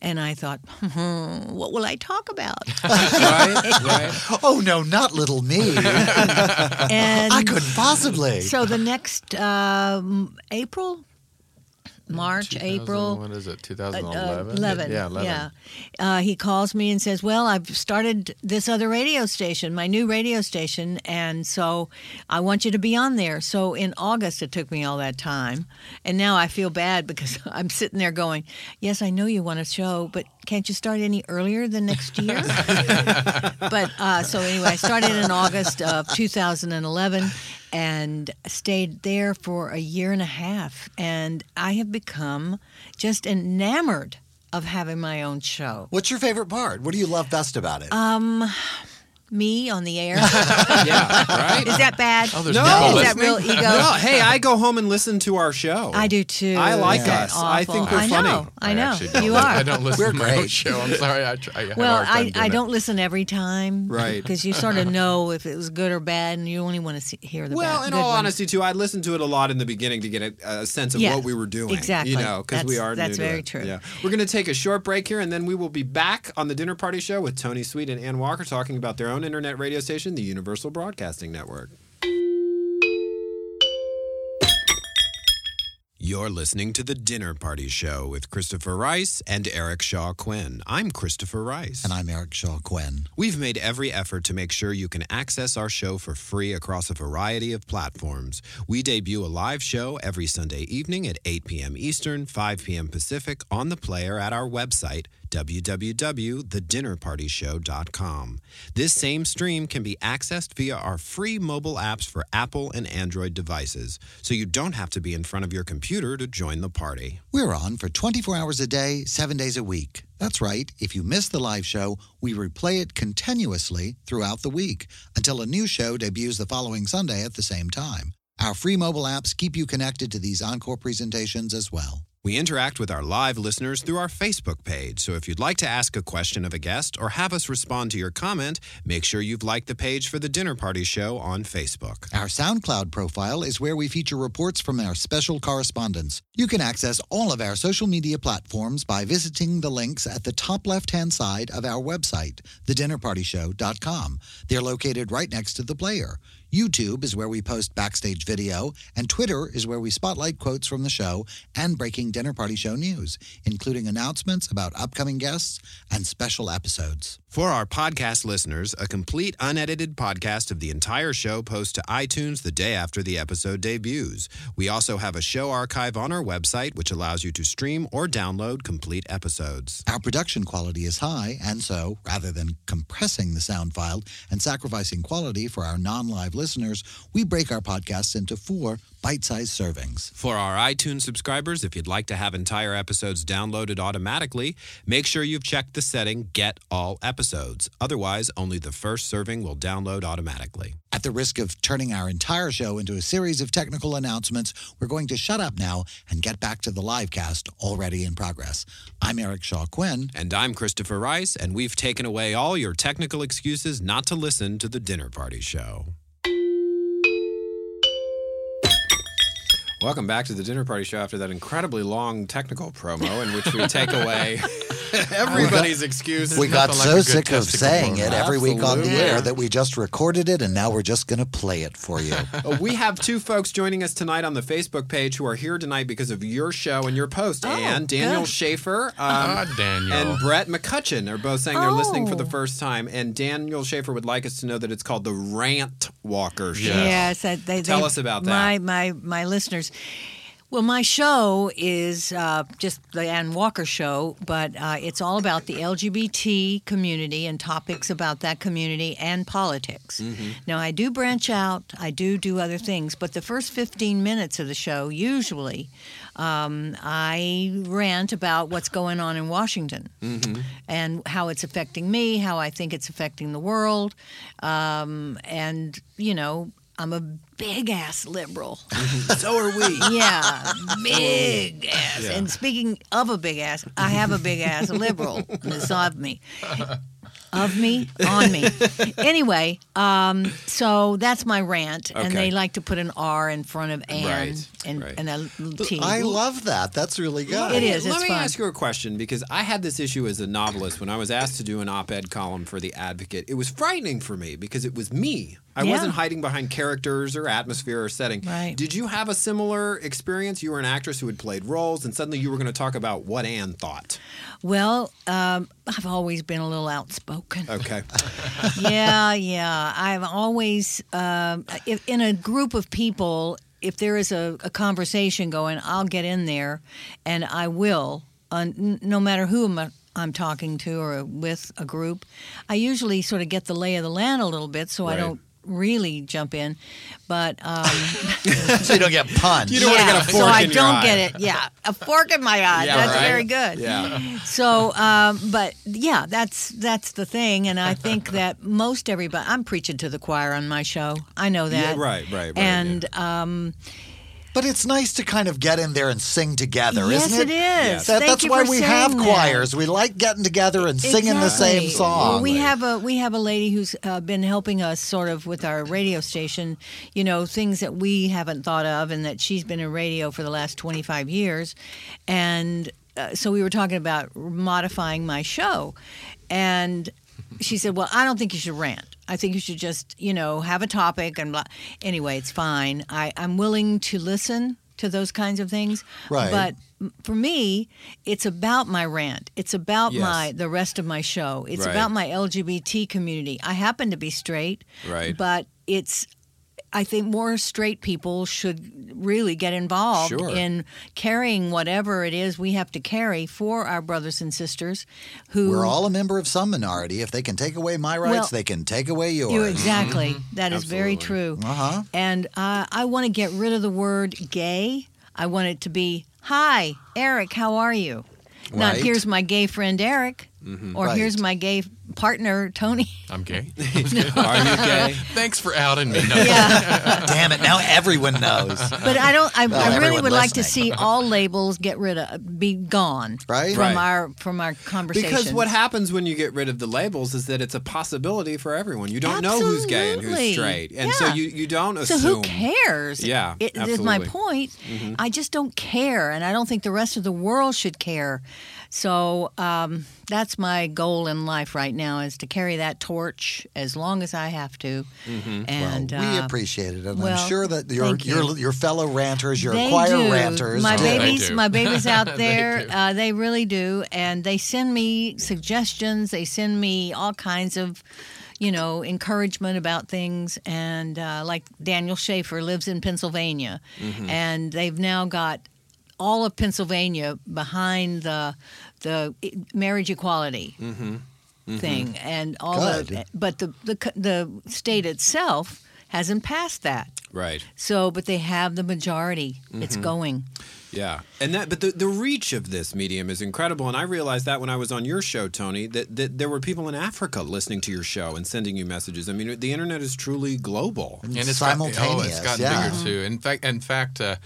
And I thought, hmm, what will I talk about? right right oh no, not little me. and I couldn't possibly. So the next um, April, March, April. What is it? uh, 2011. 11. Yeah, 11. Yeah. Uh, he calls me and says, Well, I've started this other radio station, my new radio station, and so I want you to be on there. So in August, it took me all that time. And now I feel bad because I'm sitting there going, Yes, I know you want a show, but can't you start any earlier than next year? but uh, so anyway, I started in August of 2011 and stayed there for a year and a half. And I have become just enamored of having my own show. What's your favorite part? What do you love best about it? Um, me on the air. yeah right Is that bad? Oh, there's no, Is that real ego? no hey i go home and listen to our show I do too. I like Is that us. I think we're I funny. know. I know. actually you listen- are. I don't listen We're to my own show. I'm sorry. I, try, I have a Well, hard time I, doing I don't listen every time, Right. Because you sort of know if it was good or bad, and you only want to see, hear the well, bad. in good all ones. honesty, too, I listened to it a lot in the beginning to get a, a sense of Yeah, what we were doing. exactly. You know, because we are. that's new to very true. Yeah, we're going to take a short break here, and then we will be back on the dinner party show with Tony Sweet and Ann Walker talking about their own internet radio station, the Universal Broadcasting Network. You're listening to The Dinner Party Show with Christopher Rice and Eric Shaw Quinn. I'm Christopher Rice. and I'm Eric Shaw Quinn. We've made every effort to make sure you can access our show for free across a variety of platforms. We debut a live show every Sunday evening at 8 p.m. Eastern, 5 p.m. Pacific on the player at our website, www.thedinnerpartyshow.com. This same stream can be accessed via our free mobile apps for Apple and Android devices, so you don't have to be in front of your computer to join the party. We're on for 24 hours a day, seven days a week. That's right. If you miss the live show, we replay it continuously throughout the week until a new show debuts the following Sunday at the same time. Our free mobile apps keep you connected to these encore presentations as well. We interact with our live listeners through our Facebook page, so if you'd like to ask a question of a guest or have us respond to your comment, make sure you've liked the page for the Dinner Party Show on Facebook. Our SoundCloud profile is where we feature reports from our special correspondents. You can access all of our social media platforms by visiting the links at the top left hand side of our website, thedinnerpartyshow.com. They're located right next to the player. YouTube is where we post backstage video, and Twitter is where we spotlight quotes from the show and breaking Dinner Party Show news, including announcements about upcoming guests and special episodes. For our podcast listeners, a complete unedited podcast of the entire show posts to iTunes the day after the episode debuts. We also have a show archive on our website, which allows you to stream or download complete episodes. Our production quality is high, and so, rather than compressing the sound file and sacrificing quality for our non live listeners, we break our podcasts into four bite sized servings. For our iTunes subscribers, if you'd like to have entire episodes downloaded automatically, make sure you've checked the setting Get All Episodes. Otherwise, only the first serving will download automatically. At the risk of turning our entire show into a series of technical announcements, we're going to shut up now and get back to the live cast already in progress. I'm Eric Shaw Quinn. And I'm Christopher Rice, and we've taken away all your technical excuses not to listen to the Dinner Party Show. Welcome back to the Dinner Party Show after that incredibly long technical promo in which we take away everybody's excuses. We got Nothing so like sick of saying promo. it every week on the air that we just recorded it and now we're just going to play it for you. We have two folks joining us tonight on the Facebook page who are here tonight because of your show and your post. Oh, and Daniel good. Schaefer um, Ah, Daniel. and Brett McCutcheon are both saying they're listening for the Oh. first time. And Daniel Schaefer would like us to know that it's called the Rant Walker Show. Yes, I- they, Tell they- us about that. My my my listeners. Well, my show is uh, just the Ann Walker show, but uh, it's all about the LGBT community and topics about that community and politics. Mm-hmm. Now, I do branch out, I do do other things, but the first 15 minutes of the show, usually, um, I rant about what's going on in Washington Mm-hmm. and how it's affecting me, how I think it's affecting the world. Um, and, you know, I'm a big ass liberal. so are we. Yeah, big ass. Yeah. And speaking of a big ass, I have a big ass liberal. And it's of me. Of me, on me. Anyway, um, so that's my rant. And they like to put an R in front of Anne Right, and, right. and a little T. I love that. That's really good. It is. Let it's me fun. ask you a question because I had this issue as a novelist when I was asked to do an op ed column for The Advocate. It was frightening for me because it was me. I Yeah. wasn't hiding behind characters or atmosphere or setting. Right. Did you have a similar experience? You were an actress who had played roles, and suddenly you were going to talk about what Anne thought. Well, um, I've always been a little outspoken. Okay. yeah, yeah. I've always, um, if, in a group of people, if there is a, a conversation going, I'll get in there and I will, uh, n- no matter who I'm, I'm talking to or with a group. I usually sort of get the lay of the land a little bit so I don't really jump in. But um, so you don't get punched. You don't wanna get a fork so I your don't eye. get it. Yeah, a fork in my eye. Yeah, That's right? very good. Yeah. So, um, but yeah, that's that's the thing, and I think that most everybody. I'm preaching to the choir on my show. I know that. Yeah, right, right, right. And um, But it's nice to kind of get in there and sing together, yes, isn't it? Yes, it is. That- that's why we have saying that. choirs. We like getting together and singing the same song. Well, we have a we have a lady who's uh, been helping us sort of with our radio station. You know, things that we haven't thought of, and that she's been in radio for the last twenty five years, and uh, so we were talking about modifying my show, and she said, "Well, I don't think you should rant. I think you should just, you know, have a topic and blah." Anyway, it's fine. I, I'm willing to listen to those kinds of things, Right. But for me, it's about my rant. It's about Yes. my the rest of my show. It's Right. about my LGBT community. I happen to be straight, Right. But it's I think more straight people should really get involved Sure. in carrying whatever it is we have to carry for our brothers and sisters who We're all a member of some minority. If they can take away my rights, Well, they can take away yours. You exactly. That is very true. Uh-huh. And uh, I want to get rid of the word gay. I want it to be, "Hi, Eric. How are you?" Not here's my gay friend Eric, or Right. here's my gay partner Tony. I'm gay. Are you gay? Thanks for outing me. No, yeah, Damn it! Now everyone knows, but I don't. I, Well, I really everyone would like to listening. see all labels get rid of, be gone right? from Right. our from our conversation. Because what happens when you get rid of the labels is that it's a possibility for everyone. You don't know who's gay and who's Absolutely. straight, and so Yeah. you, you don't So assume. who cares? Yeah, it is my absolutely. point. Mm-hmm. I just don't care, and I don't think the rest of the world should care. So um, that's my goal in life right now is to carry that torch as long as I have to. And well, we uh, appreciate it, and well, I'm sure that your thank you. your your fellow ranters, your they choir do. ranters, My do. Babies, my babies out there, do. uh, they really do, and they send me suggestions. They send me all kinds of, you know, encouragement about things. And uh, like Daniel Schaefer lives in Pennsylvania, Mm-hmm. and they've now got all of Pennsylvania behind the the marriage equality thing, and all Good. the but the the the state itself hasn't passed that. Right. So, but they have the majority. Mm-hmm. It's going. Yeah, and that, but the, the reach of this medium is incredible, and I realized that when I was on your show, Tony, that, that there were people in Africa listening to your show and sending you messages. I mean, the internet is truly global. and it's got- simultaneous. oh, it's gotten yeah. bigger too. In fact, in fact, uh,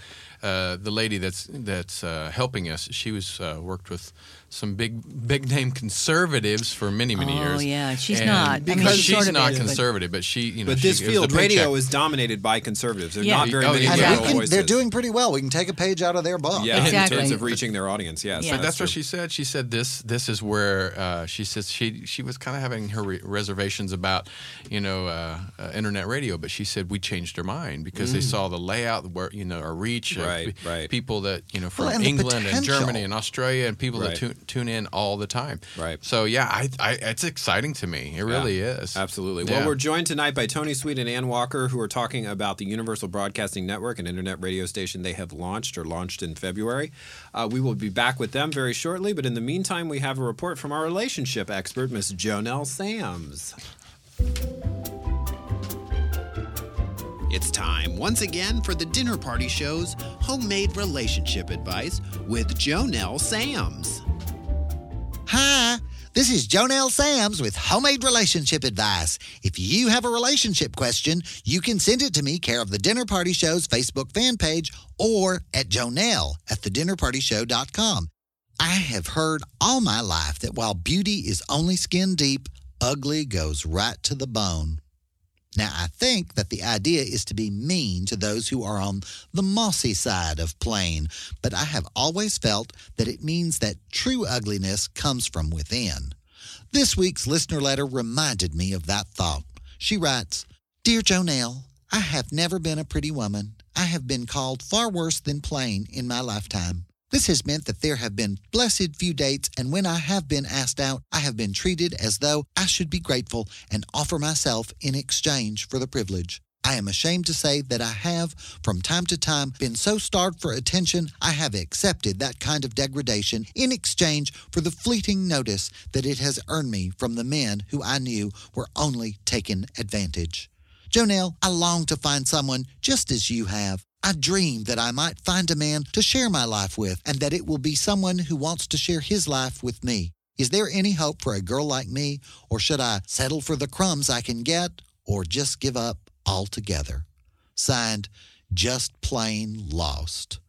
uh, the lady that's that's uh, helping us, she was uh, worked with some big big name conservatives for many many years. Oh, years. yeah. She's And not. I mean, because she's sort of not is, conservative, but she you know. But this gives field, radio, is dominated by conservatives. There are Yeah. not very Oh, many yeah. Liberal can, voices. they're doing pretty well. We can take a page out of their book. yeah, Exactly. in terms of reaching their audience. Yes, Yeah. But that's what she said. She said this. This is where uh, she says she she was kind of having her re- reservations about, you know, uh, uh, internet radio. But she said we changed her mind because they saw the layout where you know our reach, Mm. Right, pe- right. people that you know from Well, and England and. Germany and Australia and people Right. that tune, tune in all the time. Right. So yeah, I, I it's exciting to me. It really is. Absolutely. Yeah. Well, we're joined tonight by Tony Sweet and Ann Walker, who are talking about the Universal Broadcasting Network, an internet radio station they have launched or launched in February. Uh, we will be back with them very shortly, but in the meantime, we have a report from our relationship expert, Miss JoNell Samms. It's time once again for the Dinner Party Show's homemade relationship advice with JoNell Samms. Hi, this is JoNell Samms with Homemade Relationship Advice. If you have a relationship question, you can send it to me, care of the Dinner Party Show's Facebook fan page, or at JoNell at thedinnerpartyshow.com. I have heard all my life that while beauty is only skin deep, ugly goes right to the bone. Now, I think that the idea is to be mean to those who are on the mossy side of plain, but I have always felt that it means that true ugliness comes from within. This week's listener letter reminded me of that thought. She writes Dear JoNell, I have never been a pretty woman. I have been called far worse than plain in my lifetime. This has meant that there have been blessed few dates, and when I have been asked out, I have been treated as though I should be grateful and offer myself in exchange for the privilege. I am ashamed to say that I have, from time to time, been so starved for attention, I have accepted that kind of degradation in exchange for the fleeting notice that it has earned me from the men who I knew were only taking advantage. JoNell, I long to find someone just as you have. I dream that I might find a man to share my life with and that it will be someone who wants to share his life with me. Is there any hope for a girl like me, or should I settle for the crumbs I can get, or just give up altogether? Signed, Just Plain Lost.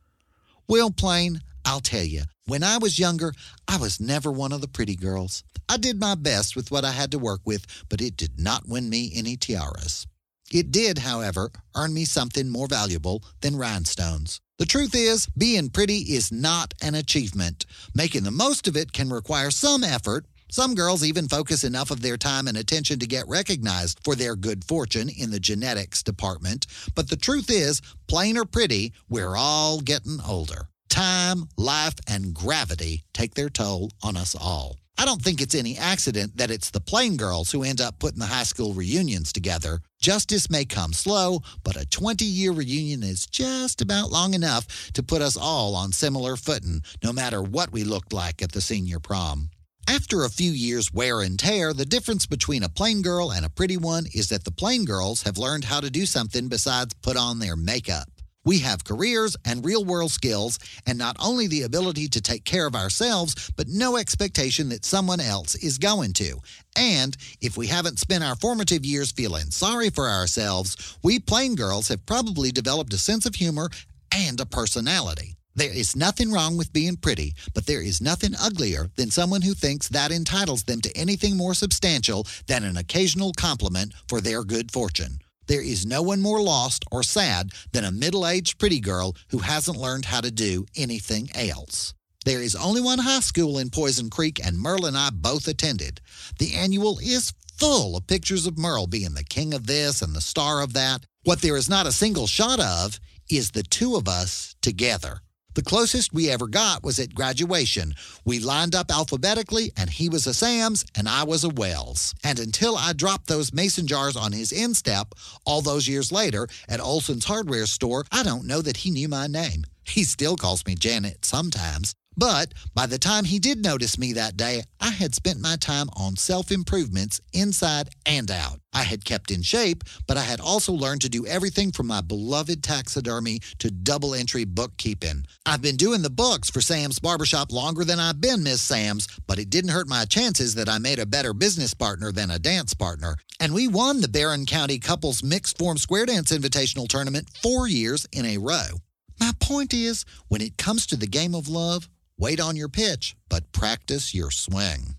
Well, Plain, I'll tell you, when I was younger, I was never one of the pretty girls. I did my best with what I had to work with, but it did not win me any tiaras. It did, however, earn me something more valuable than rhinestones. The truth is, being pretty is not an achievement. Making the most of it can require some effort. Some girls even focus enough of their time and attention to get recognized for their good fortune in the genetics department. But the truth is, plain or pretty, we're all getting older. Time, life, and gravity take their toll on us all. I don't think it's any accident that it's the plain girls who end up putting the high school reunions together. Justice may come slow, but a 20 year reunion is just about long enough to put us all on similar footing, no matter what we looked like at the senior prom. After a few years wear and tear, the difference between a plain girl and a pretty one is that the plain girls have learned how to do something besides put on their makeup. We have careers and real world skills, and not only the ability to take care of ourselves, but no expectation that someone else is going to. And if we haven't spent our formative years feeling sorry for ourselves, we plain girls have probably developed a sense of humor and a personality. There is nothing wrong with being pretty, but there is nothing uglier than someone who thinks that entitles them to anything more substantial than an occasional compliment for their good fortune. There is no one more lost or sad than a middle aged pretty girl who hasn't learned how to do anything else. There is only one high school in Poison Creek, and Merle and I both attended. The annual is full of pictures of Merle being the king of this and the star of that. What there is not a single shot of is the two of us together. The closest we ever got was at graduation. We lined up alphabetically, and he was a Samms and I was a Wells. And until I dropped those mason jars on his instep all those years later at Olson's hardware store, I don't know that he knew my name. He still calls me Janet sometimes. But by the time he did notice me that day, I had spent my time on self improvements inside and out. I had kept in shape, but I had also learned to do everything from my beloved taxidermy to double entry bookkeeping. I've been doing the books for Samms Barbershop longer than I've been Miss Samms, but it didn't hurt my chances that I made a better business partner than a dance partner. And we won the Barron County Couples Mixed Form Square Dance Invitational Tournament four years in a row. My point is, when it comes to the game of love, Wait on your pitch, but practice your swing.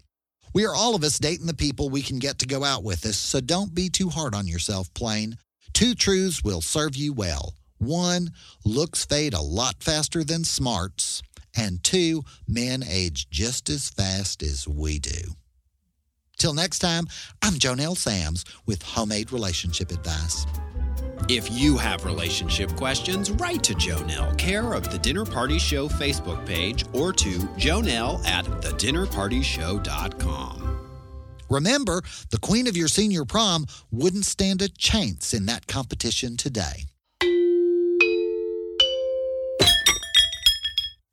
We are all of us dating the people we can get to go out with us, so don't be too hard on yourself, plain. Two truths will serve you well. One, looks fade a lot faster than smarts. And two, men age just as fast as we do. Till next time, I'm JoNell Samms with Homemade Relationship Advice. If you have relationship questions, write to JoNell, care of the Dinner Party Show Facebook page, or to jonelle at thedinnerpartyshow.com. Remember, the queen of your senior prom wouldn't stand a chance in that competition today.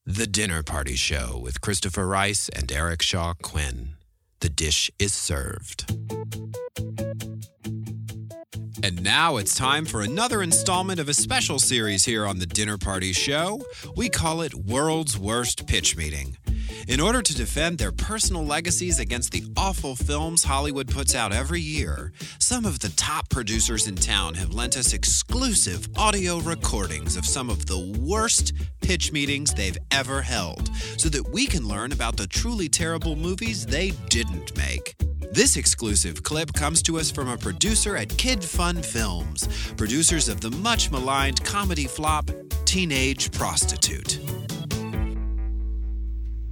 The Dinner Party Show with Christopher Rice and Eric Shaw Quinn. The dish is served. And now it's time for another installment of a special series here on the Dinner Party Show. We call it World's Worst Pitch Meeting. In order to defend their personal legacies against the awful films Hollywood puts out every year, some of the top producers in town have lent us exclusive audio recordings of some of the worst pitch meetings they've ever held so that we can learn about the truly terrible movies they didn't make. This exclusive clip comes to us from a producer at Kid Fun Films, producers of the much maligned comedy flop Teenage Prostitute.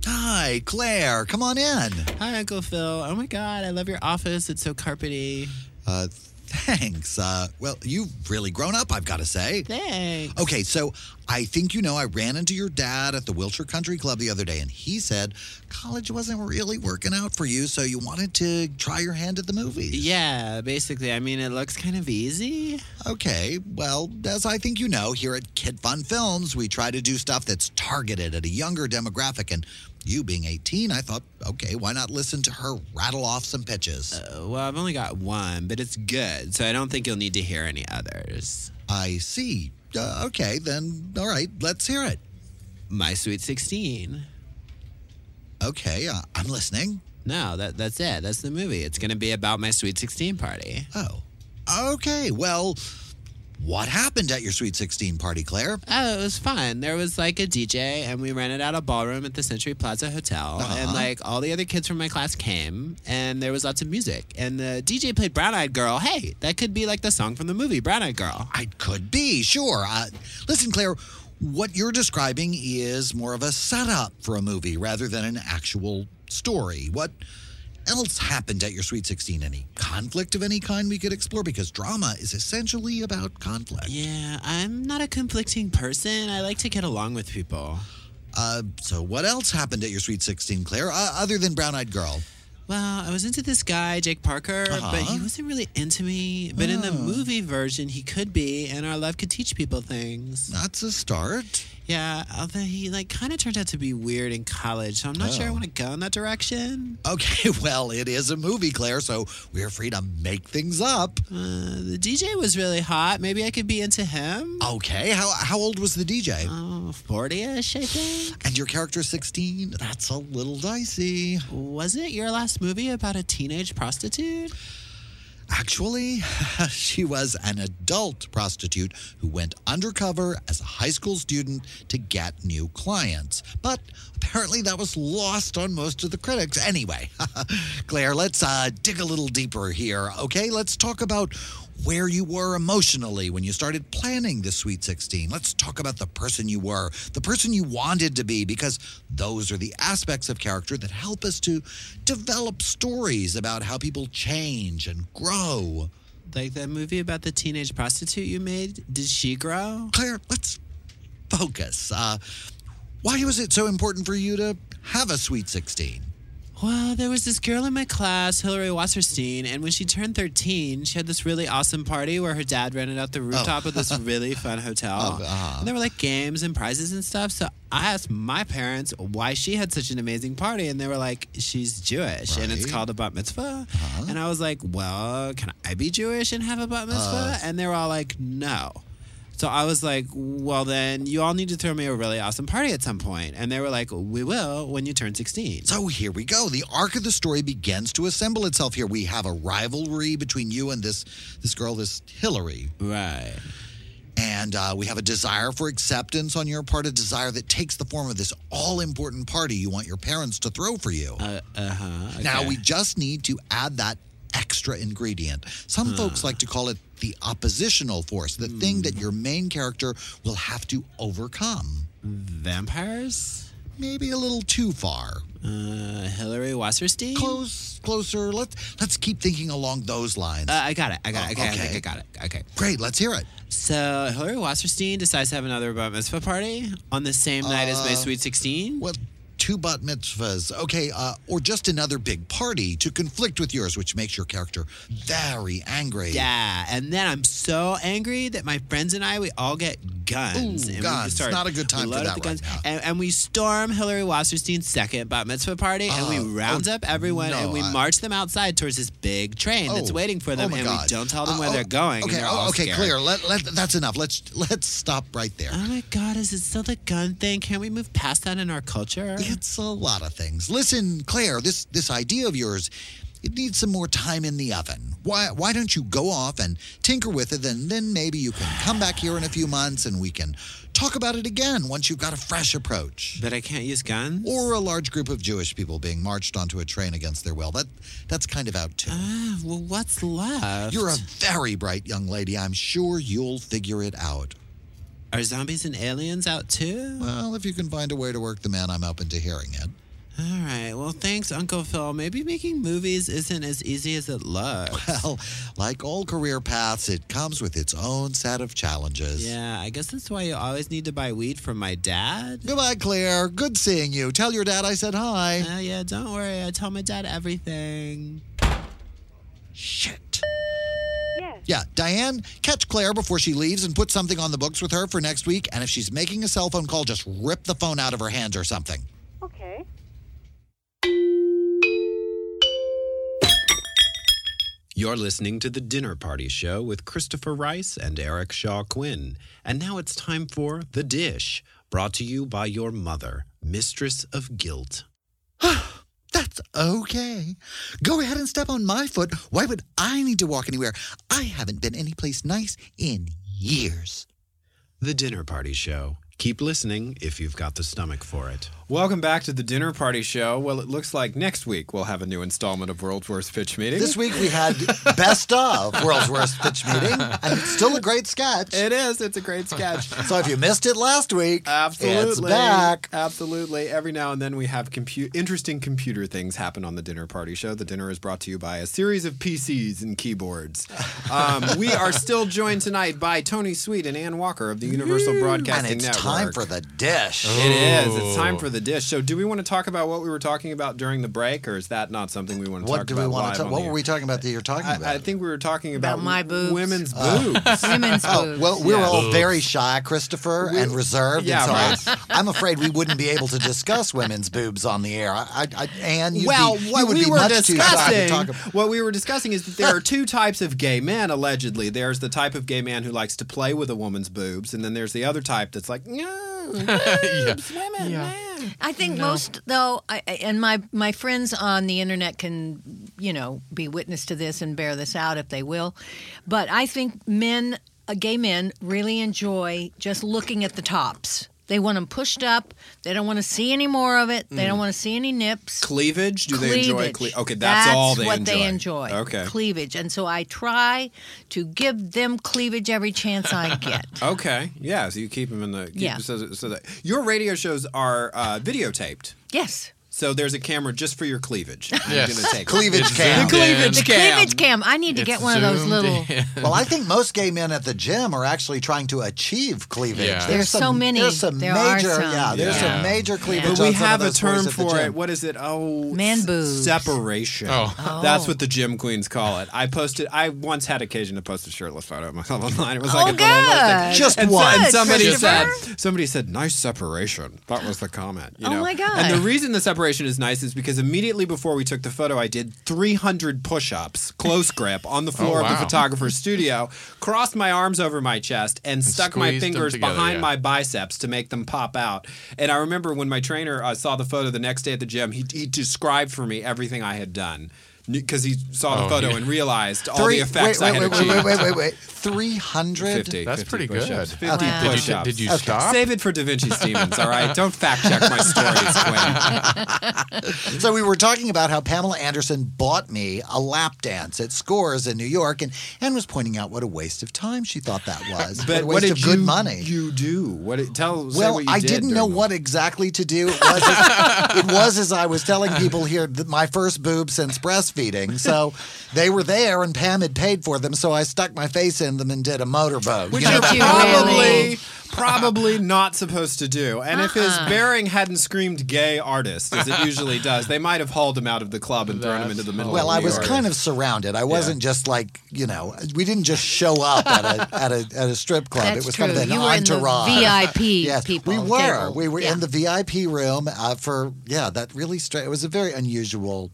Hi, Claire. Come on in. Hi, Uncle Phil. Oh my God, I love your office. It's so carpety. Uh, thanks. Uh, well, you've really grown up, I've got to say. Thanks. Okay, so I think you know I ran into your dad at the Wilshire Country Club the other day, and he said college wasn't really working out for you, so you wanted to try your hand at the movies. Yeah, basically. I mean, it looks kind of easy. Okay, well, as I think you know, here at Kid Fun Films, we try to do stuff that's targeted at a younger demographic, and you being 18, I thought, okay, why not listen to her rattle off some pitches? Uh, well, I've only got one, but it's good, so I don't think you'll need to hear any others. I see. Uh, okay, then, all right, let's hear it. My Sweet 16. Okay, uh, I'm listening. No, that that's it. That's the movie. It's going to be about my Sweet 16 party. Oh. Okay, well, what happened at your Sweet 16 party, Claire? Oh, it was fun. There was like a DJ, and we rented out a ballroom at the Century Plaza Hotel. Uh-huh. And like all the other kids from my class came, and there was lots of music. And the DJ played Brown Eyed Girl. Hey, that could be like the song from the movie Brown Eyed Girl. I could be, sure. Uh, listen, Claire, what you're describing is more of a setup for a movie rather than an actual story. What else happened at your Sweet 16? Any conflict of any kind we could explore? Because drama is essentially about conflict. Yeah, I'm not a conflicting person. I like to get along with people. Uh, so what else happened at your Sweet 16, Claire, uh, other than Brown Eyed Girl? Well, I was into this guy, Jake Parker, but Uh-huh. he wasn't really into me. But in the Oh. movie version, he could be, and our love could teach people things. That's a start. Yeah, although he like kind of turned out to be weird in college, so I'm not sure I Oh. want to go in that direction. Okay, well, it is a movie, Claire, so we're free to make things up. Uh, the DJ was really hot. Maybe I could be into him. Okay, how, how old was the DJ? Oh, 40-ish, I think. And your character 16? That's a little dicey. Was it your last movie about a teenage prostitute? Actually, she was an adult prostitute who went undercover as a high school student to get new clients. But apparently that was lost on most of the critics. Anyway, Claire, let's uh, dig a little deeper here, okay? Let's talk about where you were emotionally when you started planning the Sweet 16. Let's talk about the person you were, the person you wanted to be, because those are the aspects of character that help us to develop stories about how people change and grow. Like that movie about the teenage prostitute you made? Did she grow? Claire, let's focus. Uh, why was it so important for you to have a Sweet 16? Well, there was this girl in my class, Hillary Wasserstein, and when she turned 13, she had this really awesome party where her dad rented out the rooftop of this really fun hotel. Oh, uh-huh. And there were like games and prizes and stuff. So I asked my parents why she had such an amazing party, and they were like, she's Jewish, and it's called a bat mitzvah. And I was like, well, can I be Jewish and have a bat mitzvah? Uh. and they were all like, no. So I was like, well, then you all need to throw me a really awesome party at some point. And they were like, we will when you turn 16. So here we go. The arc of the story begins to assemble itself here. We have a rivalry between you and this this girl, this Hillary. Right. And uh, we have a desire for acceptance on your part, a desire that takes the form of this all important party you want your parents to throw for you. Uh huh. Now we just need to add that extra ingredient. Some folks like to call it the oppositional force, the thing that your main character will have to overcome. Vampires? Maybe a little too far. Uh, Hillary Wasserstein? Close, closer. Let's let's keep thinking along those lines. Uh, I got it. I got it. Okay, I Okay. think I got it. Okay. Great, let's hear it. So Hillary Wasserstein decides to have another bat mitzvah party on the same night as my Uh, Sweet 16. Well, two bat mitzvahs, okay, uh, or just another big party to conflict with yours, which makes your character very angry. Yeah, and then I'm so angry that my friends and I we all get guns. Ooh, and guns. We start, Not a good time for that the right guns, now. and, and we storm Hillary Wasserstein's second bat mitzvah party, and we Oh, round oh, up everyone and we I- march them outside towards this big train that's Oh, waiting for them, oh and God. we don't tell them Uh, where oh, they're going. and Okay, oh, okay, scared. clear. Let, let, that's enough. Let's let's stop right there. Oh my God, is it still the gun thing? Can't we move past that in our culture? It's a lot of things. Listen, Claire, this this idea of yours, it needs some more time in the oven. Why why don't you go off and tinker with it, and then maybe you can come back here in a few months and we can talk about it again once you've got a fresh approach. But I can't use guns? Or a large group of Jewish people being marched onto a train against their will. That that's kind of out too. Ah, well, what's left? You're a very bright young lady. I'm sure you'll figure it out. Are zombies and aliens out too? Well, if you can find a way to work them in, I'm open to hearing it. All right. Well, thanks, Uncle Phil. Maybe making movies isn't as easy as it looks. Well, like all career paths, it comes with its own set of challenges. Yeah, I guess that's why you always need to buy weed from my dad. Goodbye, Claire. Good seeing you. Tell your dad I said hi. Oh, yeah, don't worry. I tell my dad everything. Shit. Yes. Yeah, Diane, catch Claire before she leaves and put something on the books with her for next week. And if she's making a cell phone call, just rip the phone out of her hands or something. Okay. You're listening to The Dinner Party Show with Christopher Rice and Eric Shaw Quinn. And now it's time for The Dish, brought to you by your mother, Mistress of Guilt. That's okay. Go ahead and step on my foot. Why would I need to walk anywhere? I haven't been anyplace nice in years. The Dinner Party Show. Keep listening if you've got the stomach for it. Welcome back to the Dinner Party Show. Well, it looks like next week we'll have a new installment of World's Worst Pitch Meeting. This week we had Best of World's Worst Pitch Meeting, and it's still a great sketch. It is. It's a great sketch. So if you missed it last week, Absolutely. it's back. Absolutely. Every now and then we have compu- interesting computer things happen on the Dinner Party Show. The dinner is brought to you by a series of PCs and keyboards. Um, we are still joined tonight by Tony Sweet and Ann Walker of the Universal Broadcasting Network. And it's Network. time for the dish. It is. It's time for the dish. So, do we want to talk about what we were talking about during the break, or is that not something we want to What talk do about? we want live to talk? on What the were we talking about that you're talking I, about? I think we were talking about, About my boobs. women's Uh, boobs. Women's Oh, boobs. well, we're Yeah. all very shy, Christopher, and reserved. yeah, and so I, I'm afraid we wouldn't be able to discuss women's boobs on the air. I, I, I Anne, you'd well, be, what you would we be were much too shy to discussing, talk about. what we were discussing is that there are two types of gay men. Allegedly, there's the type of gay man who likes to play with a woman's boobs, and then there's the other type that's like, no, boobs, women, man." I think most though, I, I- and my my friends on the internet can, you know, be witness to this and bear this out if they will. But I think men, uh, gay men, really enjoy just looking at the tops They want them pushed up. They don't want to see any more of it. They Mm. don't want to see any nips. Cleavage? Do they enjoy Cleavage. cle- Okay, that's, all they what enjoy. they enjoy. Okay. Cleavage. And so I try to give them cleavage every chance I get. Okay. Yeah. So you keep them in the. Keep, Yeah. So, so that your radio shows are uh, videotaped. Yes. So there's a camera just for your cleavage. I'm Yes. gonna take. Cleavage It's cam. The cleavage in. The cam. cleavage cam. I need to It's get one of those little. in. Well, I think most gay men at the gym are actually trying to achieve cleavage. Yeah. There's so some, many. There's some There are major, some. yeah. There's Yeah. some major cleavage. But we on some of have a term for it. What is it? Oh, Man boobs. Separation. Oh. That's oh. what the gym queens call it. I posted. I once had occasion to post a shirtless photo of myself online. It was like Oh, a little little thing. good. Just and, so- one. and somebody said, somebody said, nice separation. That was the comment. You Oh my God. And the reason the separation is nice is because immediately before we took the photo, I did 300 push-ups, close grip, on the floor of the photographer's studio, crossed my arms over my chest, and, stuck my fingers together, behind yeah. my biceps to make them pop out. And I remember when my trainer uh, saw the photo the next day at the gym, he, he described for me everything I had done. Because he saw the Oh, photo yeah. and realized all Three- the effects wait, I had wait, wait, achieved. wait, wait, wait, wait. 300? 50. That's 50 pretty push-ups. good. 50 Wow. Did you, push-ups. did you Okay. stop? Save it for Da Vinci Stevens, all right? Don't fact check my stories, Quinn. So we were talking about how Pamela Anderson bought me a lap dance at Scores in New York, and and was pointing out what a waste of time she thought that was. what But a what did of good you, money. you do? What did, tell? say well, what you I did didn't during know the- what exactly to do. It was, as, it was as I was telling people here that my first boob since breastfeeding. So they were there, and Pam had paid for them. So I stuck my face in them and did a motorboat. Which you know? Did you you're probably really? probably not supposed to do. And if his Uh-uh. bearing hadn't screamed "gay artist" as it usually does, they might have hauled him out of the club and thrown him into the middle. Well, of I was kind of surrounded. I wasn't just like you know, we didn't just show up at a at a at a strip club. That's it was true. kind of an you were in the entourage. VIP Yes, people. we were. table. We were Yeah. in the VIP room uh, for yeah. That really straight. It was a very unusual.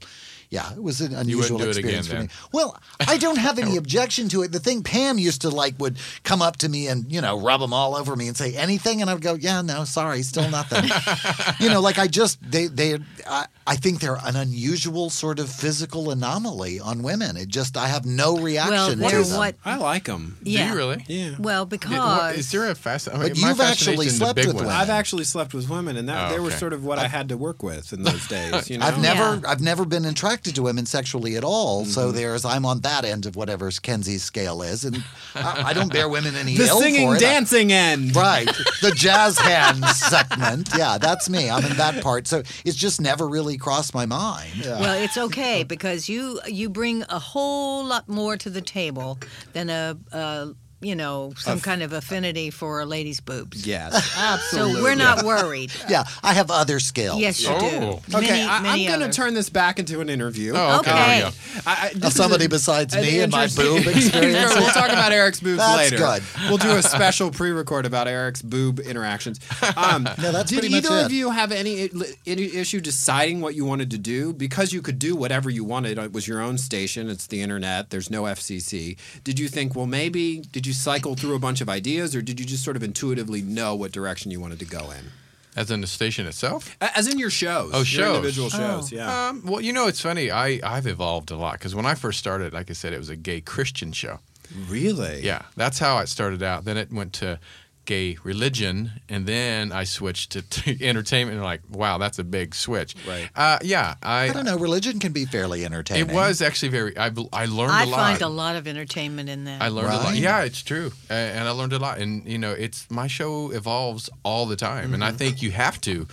Yeah, it was an unusual do it again, experience for then? me. Well, I don't have any objection to it. The thing Pam used to like would come up to me and you know rub them all over me and say anything, and I would go, "Yeah, no, sorry, still nothing." you know, like I just they they I, I think they're an unusual sort of physical anomaly on women. It just I have no reaction Well, to they're them. what? I like him. Do Yeah. you really? Yeah. Well, because is there a fast? I mean, but you've actually slept with one. women. I've actually slept with women, and that Oh, they were sort of what I had to work with in those days. You know? I've never Yeah. I've never been attracted to women sexually at all. So Mm-hmm. there's I'm on that end of whatever Kinsey's scale is, and I, I don't bear women any the ill singing, for it. dancing end. Right, the jazz hands segment. Yeah, that's me. I'm in that part. So it's just never really crossed my mind. well, it's okay because you you bring a whole lot more to the table than a, a you know some kind of affinity for a lady's boobs. Yes, absolutely. So we're not worried. Yeah, I have other skills. Yes, you Oh. do. Okay, Many, I, many I'm going to other. turn this back into an interview. Oh, okay. There we Okay. go. I, I, Of is somebody a- besides an me and my interesting- boob experience. we'll talk about Eric's boobs That's later. good. We'll do a special pre-record about Eric's boob interactions. Um, No, that's did pretty much either it. of you have any any issue deciding what you wanted to do because you could do whatever you wanted? It was your own station. It's the internet. There's no FCC. Did you think, well, maybe? Did you cycle through a bunch of ideas, or did you just sort of intuitively know what direction you wanted to go in? As in the station itself? As in your shows, Oh, your shows. individual shows. Yeah. Um, well, you know, it's funny. I, I've evolved a lot because when I first started, like I said, it was a gay Christian show. really? Yeah, that's how it started out. Then it went to gay religion, and then I switched to, to entertainment. And like, wow, that's a big switch. Right. Uh, yeah, I. I don't know. Religion can be fairly entertaining. It was actually very. I, I learned I a lot. I find a lot of entertainment in that. I learned a lot. Yeah, it's true, uh, and I learned a lot. And you know, it's my show evolves all the time, and I think you have to.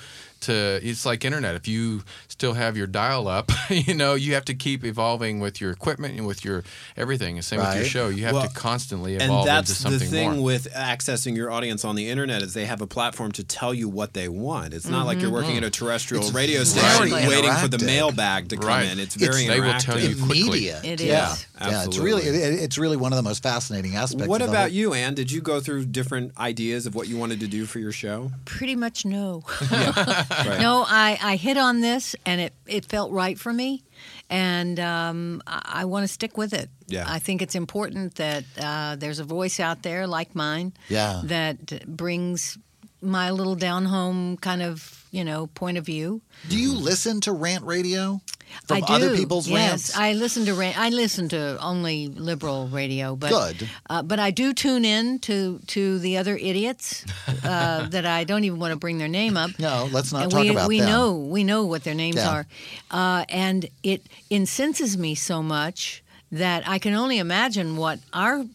To it's like internet. If you still have your dial up, you know you have to keep evolving with your equipment and with your everything. And same with your show. You have Well, to constantly and evolve that's into something the thing more. with accessing your audience on the internet is they have a platform to tell you what they want. It's not like you're working mm-hmm. at a terrestrial It's radio very station waiting for the mailbag to come Right. in. It's It's- very they will interactive. tell you quickly. immediate. It yeah. is. Yeah, it's really it, it's really one of the most fascinating aspects. What of about whole- you, Ann? Did you go through different ideas of what you wanted to do for your show? Pretty much no. Right. No, I, I hit on this and it, it felt right for me. And um, I, I want to stick with it. Yeah. I think it's important that uh, there's a voice out there like mine Yeah. that brings my little down home kind of, you know, point of view. Do you listen to rant radio? from I do. other people's yes, rants? I listen to ra- I listen to only liberal radio, but Good. Uh, but I do tune in to to the other idiots uh, that I don't even want to bring their name up. No, let's not And talk we, about we them. know we know what their names Yeah. are, uh, and it incenses me so much that I can only imagine what our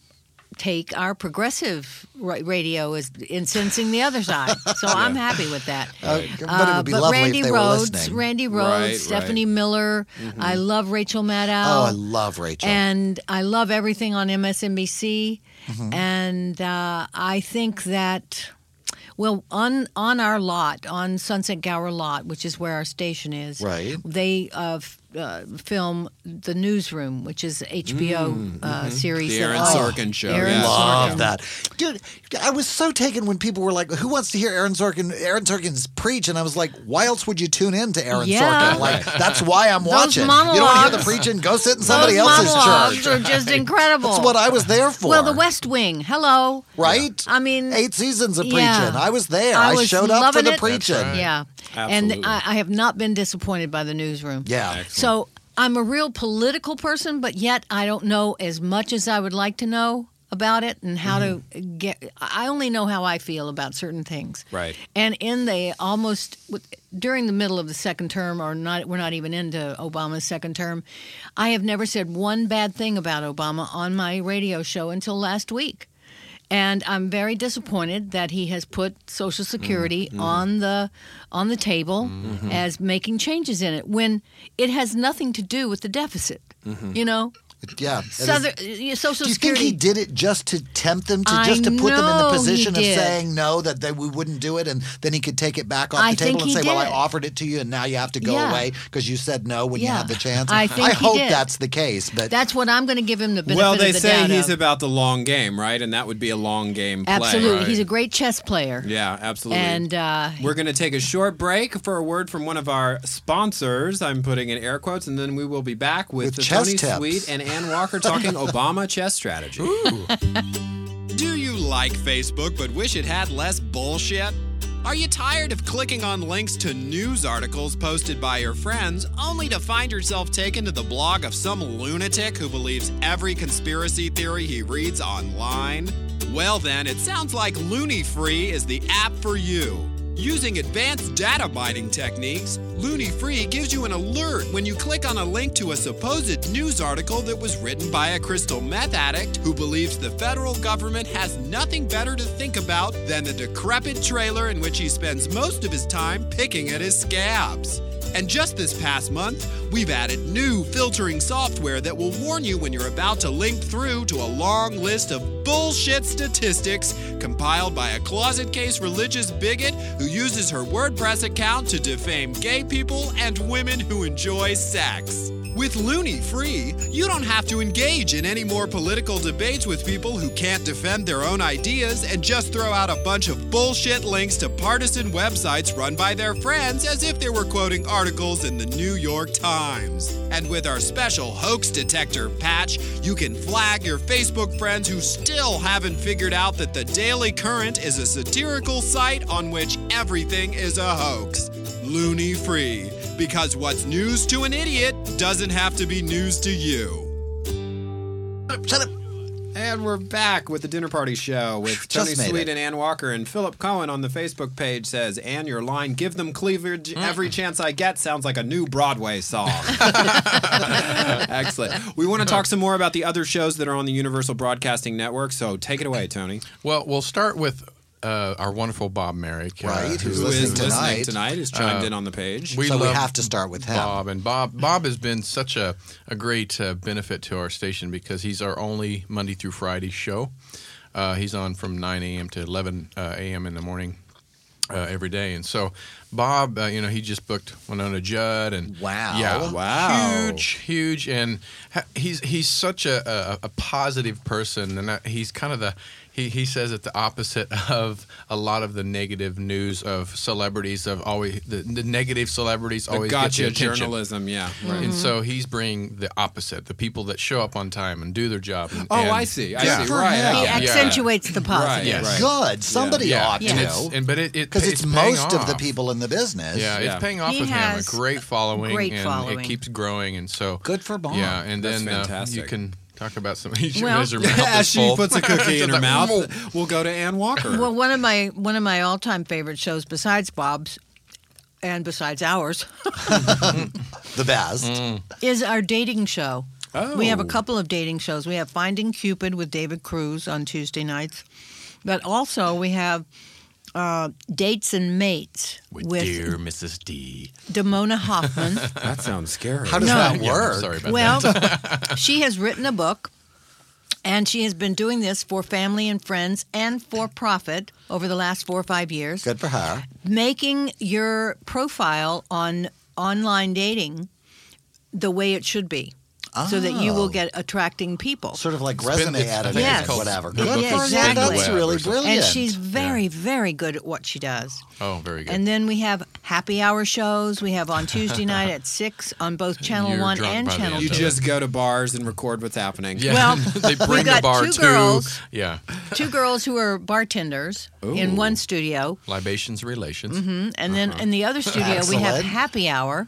take, our progressive radio is incensing the other side. So I'm happy with that. Uh, but it would but Randi if they Rhodes, listening. Randi Rhodes, Right, right. Stephanie Miller. I love Rachel Maddow. Oh, I love Rachel. And I love everything on MSNBC. Mm-hmm. And uh, I think that, well, on on our lot, on Sunset Gower lot, which is where our station is, Right. they uh, f- uh, film The Newsroom, which is a HBO uh, series. Mm, mm-hmm. The Aaron I- Sorkin show, Aaron yeah. Love Sorkin. that, dude. I was so taken when people were like, "Who wants to hear Aaron Sorkin? Aaron Sorkin's preach?" And I was like, "Why else would you tune in to Aaron Yeah. Sorkin? Like, that's why I'm Those watching. You don't want to hear the preaching? Go sit in somebody Those else's monologues church. are just incredible. That's what I was there for. Well, The West Wing. Hello. right? I mean, eight seasons of preaching. yeah. I was there. I I, was showed up for the it. preaching. Right. Yeah. Absolutely. And I, I have not been disappointed by the newsroom. Yeah. So I'm a real political person, but yet I don't know as much as I would like to know about it and how to Mm-hmm. get. I only know how I feel about certain things. Right. And in the almost during the middle of the second term, or not, we're not even into Obama's second term. I have never said one bad thing about Obama on my radio show until last week. And I'm very disappointed that he has put Social Security Mm-hmm. on the on the table as making changes in it when it has nothing to do with the deficit. Mm-hmm. You know, Yeah. Southern, Social Do you think he did it just to tempt them, to I just to put them in know the he position of did. saying no, that they, we wouldn't do it, and then he could take it back off I the table think and he say, "Well, I did. offered it to you, and now you have to go Yeah. away because you said no when you Yeah. had the chance." I think he hope did. that's the case, but That's what I'm going to give him the benefit Well, they of the say doubt he's of. about the long game, right? And that would be a long game play. Absolutely, right? he's a great chess player. Yeah, absolutely. And uh, We're going to take a short break for a word from one of our sponsors. I'm putting in air quotes, and then we will be back with, With the chess Tony tips. Sweet and Ann Walker talking Obama chess strategy. Do you like Facebook but wish it had less bullshit? Are you tired of clicking on links to news articles posted by your friends only to find yourself taken to the blog of some lunatic who believes every conspiracy theory he reads online? Well, then, it sounds like Looney Free is the app for you. Using advanced data mining techniques, Looney Free gives you an alert when you click on a link to a supposed news article that was written by a crystal meth addict who believes the federal government has nothing better to think about than the decrepit trailer in which he spends most of his time picking at his scabs. And just this past month, we've added new filtering software that will warn you when you're about to link through to a long list of bullshit statistics compiled by a closet case religious bigot who uses her WordPress account to defame gay people and women who enjoy sex. With Looney Free, you don't have to engage in any more political debates with people who can't defend their own ideas and just throw out a bunch of bullshit links to partisan websites run by their friends as if they were quoting articles in the New York Times. And with our special hoax detector patch, you can flag your Facebook friends who still haven't figured out that the Daily Currant is a satirical site on which everything is a hoax. Looney Free. Because what's news to an idiot doesn't have to be news to you. shut up. And we're back with the dinner party show with Tony Just Sweet it. and Ann Walker. And Philip Cohen on the Facebook page says, Ann, your line, give them cleavage mm. every chance I get, sounds like a new Broadway song. Excellent. We want to talk some more about the other shows that are on the Universal Broadcasting Network. So take it away, Tony. Well, we'll start with uh, our wonderful Bob Merrick, uh, Right, who's Who listening is listening tonight. tonight is chimed in on the page. we so we have to start with him. Bob and Bob. Bob has been such a, a great uh, benefit to our station because he's our only Monday through Friday show. Uh, he's on from 9 a.m. to 11 uh, a.m. in the morning uh, every day, and so Bob, uh, you know, he just booked Wynonna Judd, and Wow. yeah, Wow. huge, huge, and ha- he's he's such a, a, a positive person, and he's kind of the he he says it the opposite of a lot of the negative news of celebrities of always the, the negative celebrities The always get gotcha the attention. journalism, yeah. Right. And so he's bringing the opposite, the people that show up on time and do their job. And, Oh, and- I see. I Yeah. see. Right. him. He get it. accentuates the positive. Right, Yes. Good. Somebody Yeah, ought and to. it's and but it it Because it's, paying most of the people in the business. Yeah, Yeah. it's paying off He with him. A great following, great and following. it keeps growing, and so Good for Bob. Yeah, and That's then uh, you can talk about some. As Well- your mouth As she full. puts a cookie in her like, mouth, we'll go to Ann Walker. Well, one of my one of my all time favorite shows besides Bob's and besides ours The best. Mm. is our dating show. oh. We have a couple of dating shows. We have Finding Cupid with David Cruz on Tuesday nights, but also we have uh, Dates and Mates with, with dear Mrs. D. Damona Hoffman. That sounds scary. How does No. that Yeah, work? sorry about well, that. she has written a book, and she has been doing this for family and friends and for profit over the last four or five years, Good for her. making your profile on online dating the way it should be. So that you Oh. will get attracting people. Sort of like It's been- resume it's- I think editing, it's or whatever. Good Good Book for is her. Exactly. That's really brilliant. And she's very, very good at what she does. Oh, very good. And then we have happy hour shows. We have on Tuesday night at six on both Channel You're One and Channel Two. You Two. of it. just go to bars and record what's happening. yeah, Well, they bring got the bar two to girls. yeah, Two girls who are bartenders in one studio, libations relations. Mm-hmm. and then in the other studio we have happy hour,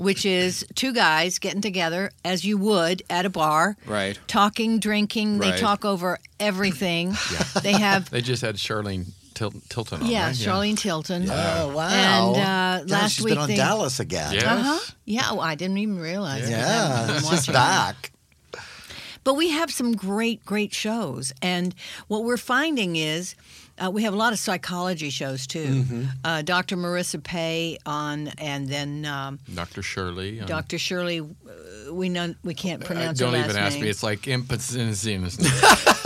which is two guys getting together as you would at a bar, Right. talking, drinking. They talk over everything. They have They just had Charlene Til- Tilton on. yeah, right? Charlene Tilton. Oh, wow. And, uh, Yeah, last she's week been on they- Dallas again. Yes. Uh huh. Yeah, oh, I didn't even realize. it. Yeah, been she's watching. back. But we have some great, great shows. And what we're finding is uh, we have a lot of psychology shows too. Mm-hmm. Uh, Dr. Marissa Pei on, and then um, Dr. Shirley. um, Dr. Shirley. Uh, we know we can't uh, pronounce her don't last even ask name. me. It's like impotency.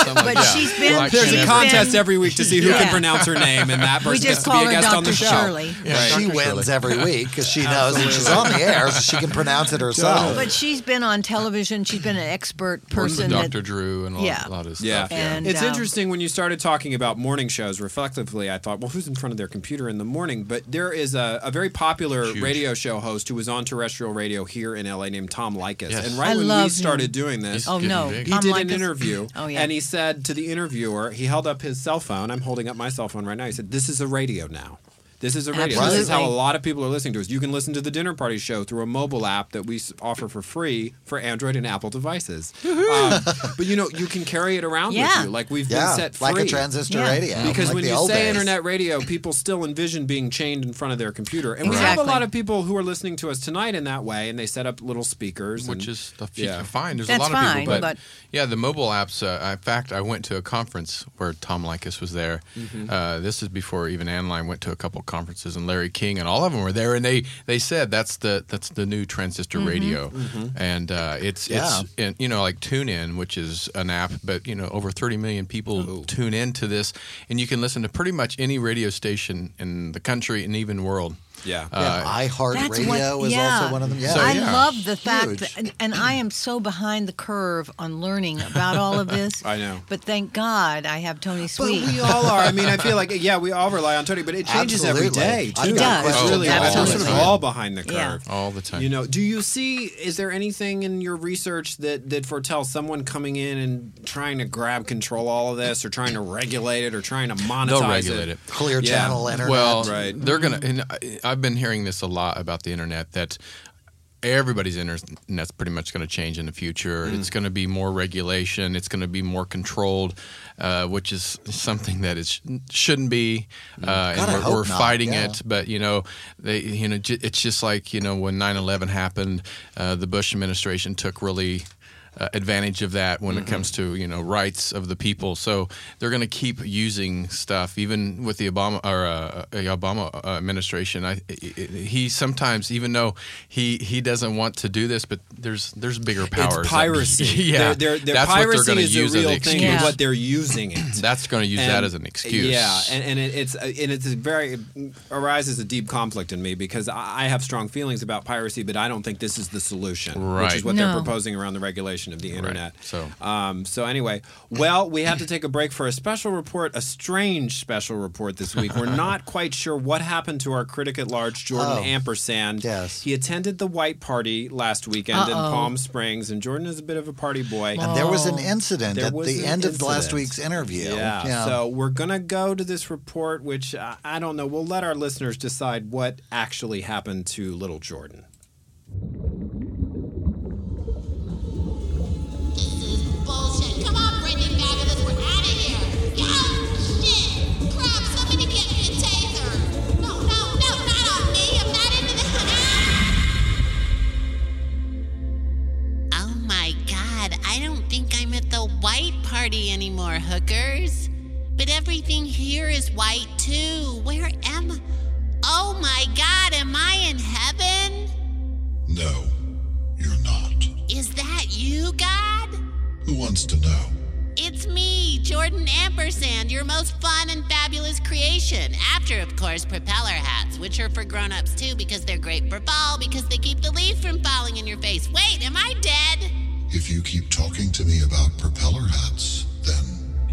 But she's been- Like, There's she's a been- contest every week to see who Yeah. can pronounce her name, and that we person gets just to call be a her guest Dr. on the show. Shirley. Yeah, she Dr. wins Shirley. every week because she knows and she's on the air, so she can pronounce it herself. But she's been on television. She's been an expert person. that- Dr. Drew and a lot, Yeah. a lot of Yeah. stuff. And, it's um, interesting when you started talking about morning shows reflectively. I thought, well, who's in front of their computer in the morning? But there is a, a very popular Huge. radio show host who was on terrestrial radio here in LA named Tom Leykis. Yes. And right I when we started him. doing this, Oh no, big. he Tom did an interview. Oh yeah. And he said to the interviewer, he held up his cell phone. I'm holding up my cell phone right now. He said, This is a radio now. This is a radio. This is how a lot of people are listening to us. You can listen to the Dinner Party Show through a mobile app that we offer for free for Android and Apple devices. um, but you know, you can carry it around Yeah. with you. Like we've yeah, been set free. like a transistor Yeah. radio. Because like when you say days. internet radio, people still envision being chained in front of their computer. And we have a lot of people who are listening to us tonight in that way, and they set up little speakers. which and- is stuff you yeah. can find. There's That's a lot of people, but, but- yeah, the mobile apps. Uh, in fact, I went to a conference where Tom Leykis was there. Mm-hmm. Uh, this is before even Ann and I went to a couple conferences, and Larry King and all of them were there, and they they said that's the that's the new transistor Mm-hmm. radio, and uh, it's Yeah. it's and, you know like TuneIn, which is an app, but you know over 30 million people tune into this, and you can listen to pretty much any radio station in the country and even world. Yeah. Yeah, Uh, iHeartRadio what- is yeah. also one of them. Yeah. So, I yeah. love the fact Huge. that, and, and I am so behind the curve on learning about all of this. I know. But thank God I have Tony Sweet. But Sweet. we all are. I mean, I feel like yeah, we all rely on Tony, but it changes every Absolutely. day I've too. got It's questions really all we're sort of all behind the Yeah. curve. all the time. You know, do you see? Is there anything in your research that that foretells someone coming in and trying to grab control all of this, or trying to regulate it, or trying to monetize They'll regulate it. Clear Yeah. channel internet. Well, Right. they're gonna. And I- I've been hearing this a lot about the internet that everybody's internet's pretty much going to change in the future. Mm. It's going to be more regulation. It's going to be more controlled, uh, which is something that it sh- shouldn't be. Uh, and we're, we're fighting yeah. it, but you know, they, you know, j- it's just like you know when 9/11 happened, uh, the Bush administration took really uh, advantage of that when Mm-hmm. it comes to you know rights of the people. So they're going to keep using stuff, even with the Obama or uh, the Obama uh, administration. I, he sometimes, even though he he doesn't want to do this, but there's there's bigger powers. It's piracy. yeah, They're, they're, they're that's what they're going to use a as real an thing, excuse. Yeah. but they're using it. That's going to use that as an excuse. Yeah, and, and it, it's and it's very it arises a deep conflict in me because I I have strong feelings about piracy, but I don't think this is the solution, which is what No. they're proposing around the regulation. Evolution of the internet. So- um, so anyway, well, we have to take a break for a special report, a strange special report this week. We're not quite sure what happened to our critic at large, Jordan Oh. Ampersand. Yes. He attended the white party last weekend in Uh-oh. Palm Springs, and Jordan is a bit of a party boy. And there was an incident There at the an end of last week's interview. Yeah. So we're going to go to this report, which uh, I don't know. We'll let our listeners decide what actually happened to little Jordan. God, I don't think I'm at the white party anymore, hookers. But everything here is white too. Where am I? Oh my god, am I in heaven? No, you're not. Is that you, God? Who wants to know? It's me, Jordan Ampersand, your most fun and fabulous creation. After, of course, propeller hats, which are for grown ups too because they're great for fall because they keep the leaves from falling in your face. Wait, am I dead? If you keep talking to me about propeller hats, then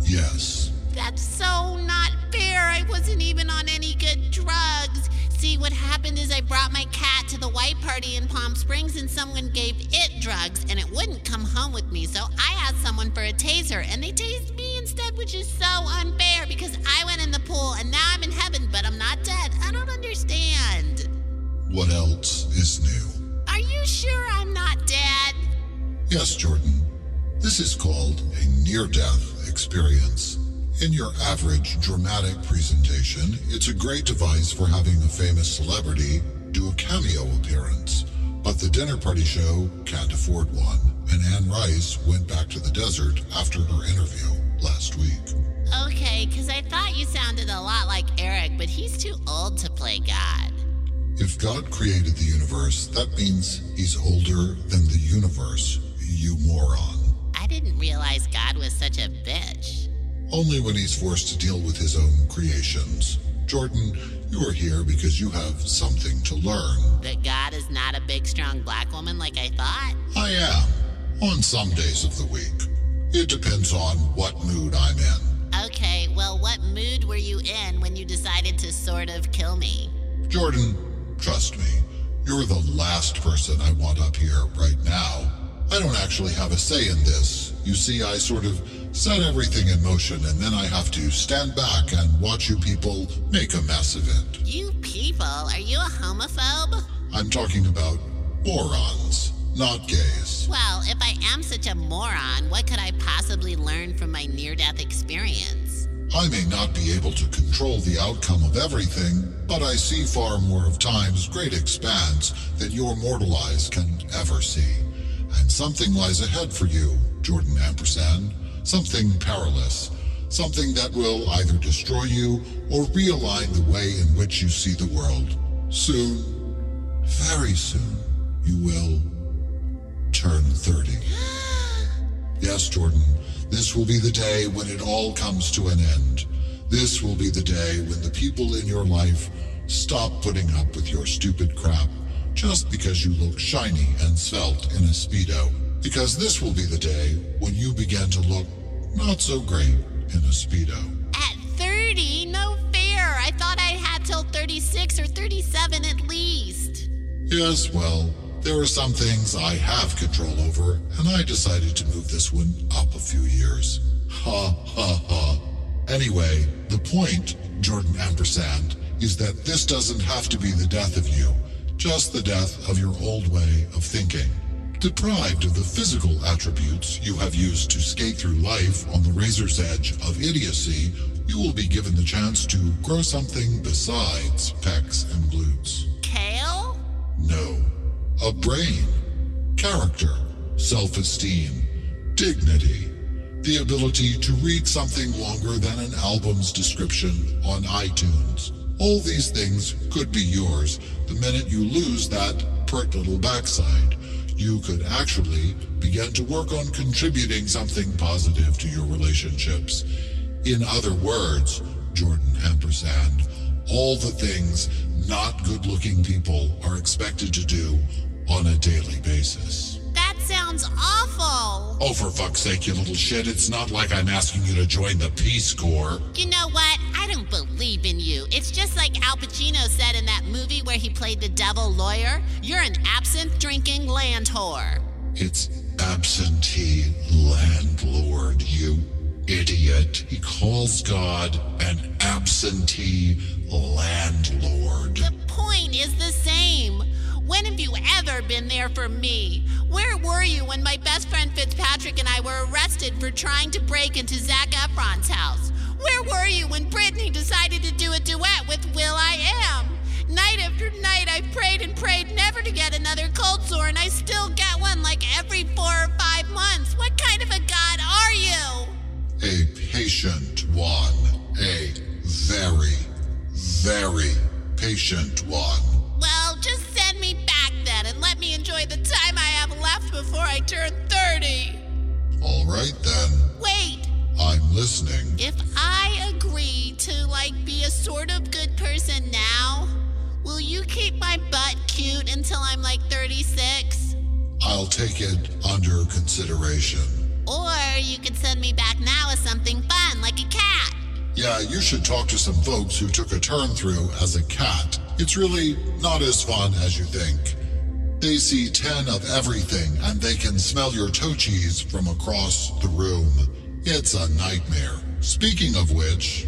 yes. That's so not fair. I wasn't even on any good drugs. See, what happened is I brought my cat to the white party in Palm Springs and someone gave it drugs and it wouldn't come home with me. So I asked someone for a taser and they tased me instead, which is so unfair because I went in the pool and now I'm in heaven, but I'm not dead. I don't understand. What else is new? Are you sure I'm not dead? Yes, Jordan. This is called a near death experience. In your average dramatic presentation, it's a great device for having a famous celebrity do a cameo appearance. But the dinner party show can't afford one, and Anne Rice went back to the desert after her interview last week. Okay, because I thought you sounded a lot like Eric, but he's too old to play God. If God created the universe, that means he's older than the universe, you moron. I didn't realize God was such a bitch. Only when he's forced to deal with his own creations. Jordan, you are here because you have something to learn. That God is not a big, strong black woman like I thought? I am, on some days of the week. It depends on what mood I'm in. Okay, well, what mood were you in when you decided to sort of kill me? Jordan, trust me, you're the last person I want up here right now. I don't actually have a say in this. You see, I sort of set everything in motion and then I have to stand back and watch you people make a mess of it. You people, are you a homophobe? I'm talking about morons, not gays. Well, if I am such a moron, what could I possibly learn from my near death experience? I may not be able to control the outcome of everything, but I see far more of time's great expanse than your mortal eyes can ever see. Something lies ahead for you, Jordan Ampersand. Something perilous. Something that will either destroy you or realign the way in which you see the world. Soon, very soon, you will turn 30. Yes, Jordan, this will be the day when it all comes to an end. This will be the day when the people in your life stop putting up with your stupid crap just because you look shiny and svelte in a Speedo. Because this will be the day when you begin to look not so great in a Speedo. At 30? No fair. I thought I had till 36 or 37 at least. Yes, well, there are some things I have control over, and I decided to move this one up a few years. Ha ha ha. Anyway, the point, Jordan Ampersand, is that this doesn't have to be the death of you, just the death of your old way of thinking. Deprived of the physical attributes you have used to skate through life on the razor's edge of idiocy, you will be given the chance to grow something besides pecs and glutes. Kale? No. A brain, character, self esteem, dignity, the ability to read something longer than an album's description on iTunes. All these things could be yours the minute you lose that pert little backside. You could actually begin to work on contributing something positive to your relationships. In other words, Jordan Ampersand, all the things not good looking people are expected to do on a daily basis. Sounds awful. Oh, for fuck's sake, you little shit. It's not like I'm asking you to join the Peace Corps. You know what? I don't believe in you. It's just like Al Pacino said in that movie where he played the devil lawyer. You're an absinthe drinking land whore. It's absentee landlord, you idiot. He calls God an absentee landlord. The point is the same. When have you ever been there for me? Where were you when my best friend Fitzpatrick and I were arrested for trying to break into Zac Efron's house? Where were you when Brittany decided to do a duet with Will I Am? Night after night, I prayed and prayed never to get another cold sore, and I still get one like every four or five months. What kind of a god are you? A patient one. A very, very patient one. Well, just and let me enjoy the time I have left before I turn 30. All right then. Wait, I'm listening. if I agree to, like, be a sort of good person now, will you keep my butt cute until I'm like 36? I'll take it under consideration. Or you could send me back now as something fun, like a cat. Yeah, you should talk to some folks who took a turn through as a cat. It's really not as fun as you think. They see 10 of everything and they can smell your toe cheese from across the room. It's a nightmare. Speaking of which,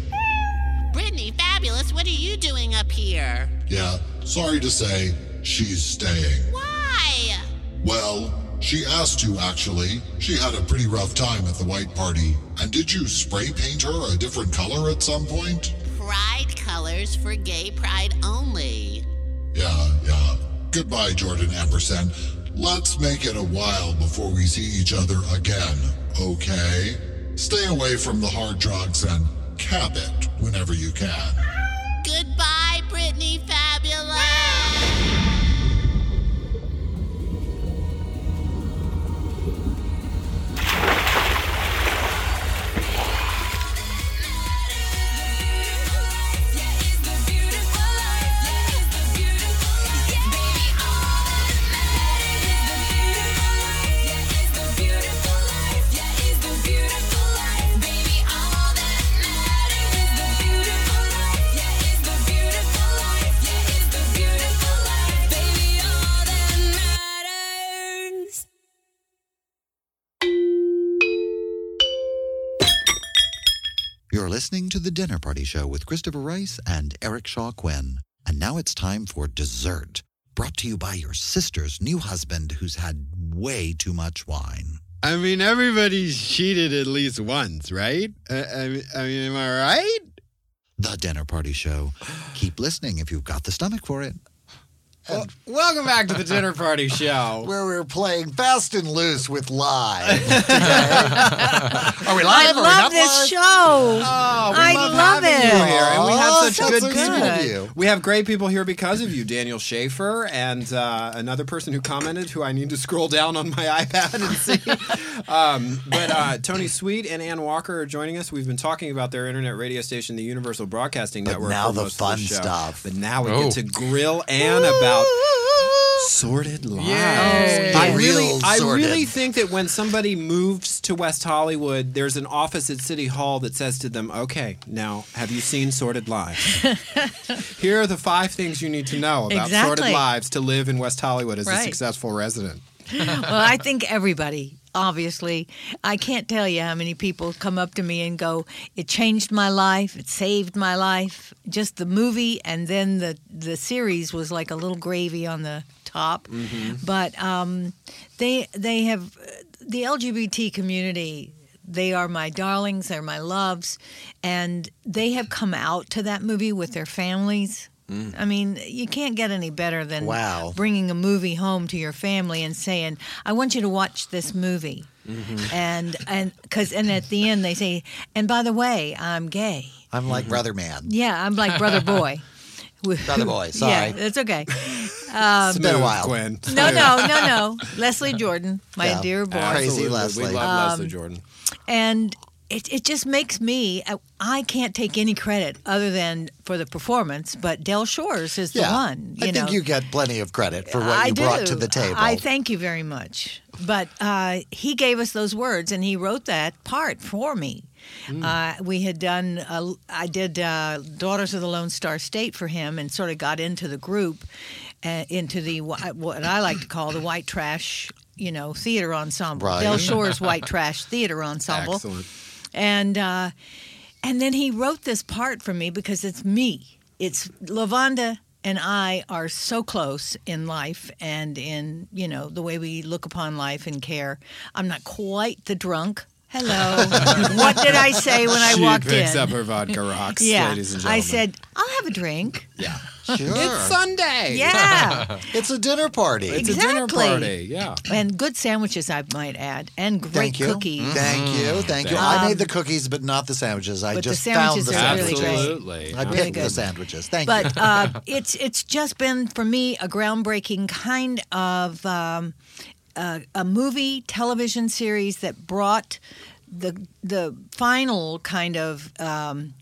Brittany, fabulous, what are you doing up here? yeah, sorry to say, she's staying. Why? Well, she asked to actually. She had a pretty rough time at the white party. And did you spray paint her a different color at some point? Pride colors for gay pride only. Yeah, yeah. Goodbye, Jordan Ampersand. Let's make it a while before we see each other again, okay? Stay away from the hard drugs and cap it whenever you can. Goodbye, Brittany. Listening to The Dinner Party Show with Christopher Rice and Eric Shaw Quinn. And now it's time for dessert, brought to you by your sister's new husband who's had way too much wine. I mean, everybody's cheated at least once, right? Uh, I, I, I mean, am I right? The Dinner Party Show. Keep listening if you've got the stomach for it. Well, welcome back to the Dinner Party Show. Where we're playing fast and loose with live. Are we I live? Are we love not this live? show. Oh, we I love, love having it. you here, and we have Oh, such that's good so people. sweet. We have great people here because of you, Daniel Schaefer, and uh, another person who commented, who I need to scroll down on my iPad and see. um, but uh, Tony Sweet and Ann Walker are joining us. We've been talking about their internet radio station, the Universal Broadcasting But Network. now the fun show. stuff. But now we Oh. get to grill Ann about. Sordid lives. Yeah. I really, real I sordid. really think that when somebody moves to West Hollywood, there's an office at City Hall that says to them, "Okay, now have you seen Sordid Lives? Here are the five things you need to know about Exactly. Sordid Lives to live in West Hollywood as a successful resident." well, I think everybody, obviously, I can't tell you how many people come up to me and go, "It changed my life. It saved my life." Just the movie, and then the the series was like a little gravy on the top. But um, they they have the LGBT community. They are my darlings. They're my loves, and they have come out to that movie with their families. Mm. I mean, you can't get any better than Wow. bringing a movie home to your family and saying, "I want you to watch this movie," mm-hmm. and and because and at the end they say, "And by the way, I'm gay." I'm like brother man. Yeah, I'm like brother boy. Brother boy, sorry. Yeah, it's okay. It's um, been a while. Quinn. No, no, no, no. Leslie Jordan, my Yeah. dear boy. Crazy Absolutely. Leslie. We love Um, Leslie Jordan. and it, it just makes me I- I can't take any credit other than for the performance, but Del Shores is the one. You I know. think you get plenty of credit for what I you brought to the table. I thank you very much. But uh, he gave us those words, and he wrote that part for me. Hmm. Uh, we had done. Uh, I did uh, Daughters of the Lone Star State for him, and sort of got into the group, uh, into the what I like to call the white trash, you know, theater ensemble. Right. Del Shore's white trash theater ensemble Excellent. And uh, and then he wrote this part for me because it's me. It's Lavonda and I are so close in life and in you know the way we look upon life and care. I'm not quite the drunk. Hello. what did I say when I she walked picks in? up her vodka rocks, yeah, ladies and gentlemen. I said I'll have a drink. yeah. Sure. It's Sunday. Yeah, It's a dinner party. It's a dinner Exactly. party. Yeah. and good sandwiches I might add, and great Thank you. cookies. Thank you. Thank you. Thank I made the cookies, but not the sandwiches. I But the just sandwiches found the are really sandwiches. great. Absolutely. I Really picked the sandwiches. Thank you. but uh, it's it's just been for me a groundbreaking kind of um, uh, a movie television series that brought the the final kind of um,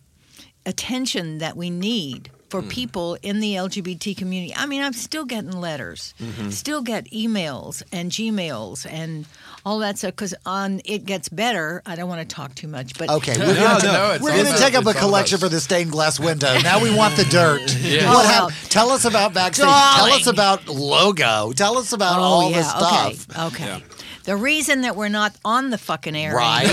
attention that we need for hmm. people in the LGBT community. I mean, I'm still getting letters, mm-hmm. still get emails and Gmails and all that stuff. Because on it gets better. I don't want to talk too much, but Okay, we're No, gonna, no, we're gonna about- take up a collection for the stained glass window. Now we want the dirt. Yeah. What Oh, well. Tell us about backstage. Tell us about logo. Tell us about oh, all the stuff. Oh, Okay. Okay. The reason that we're not on the fucking air Right.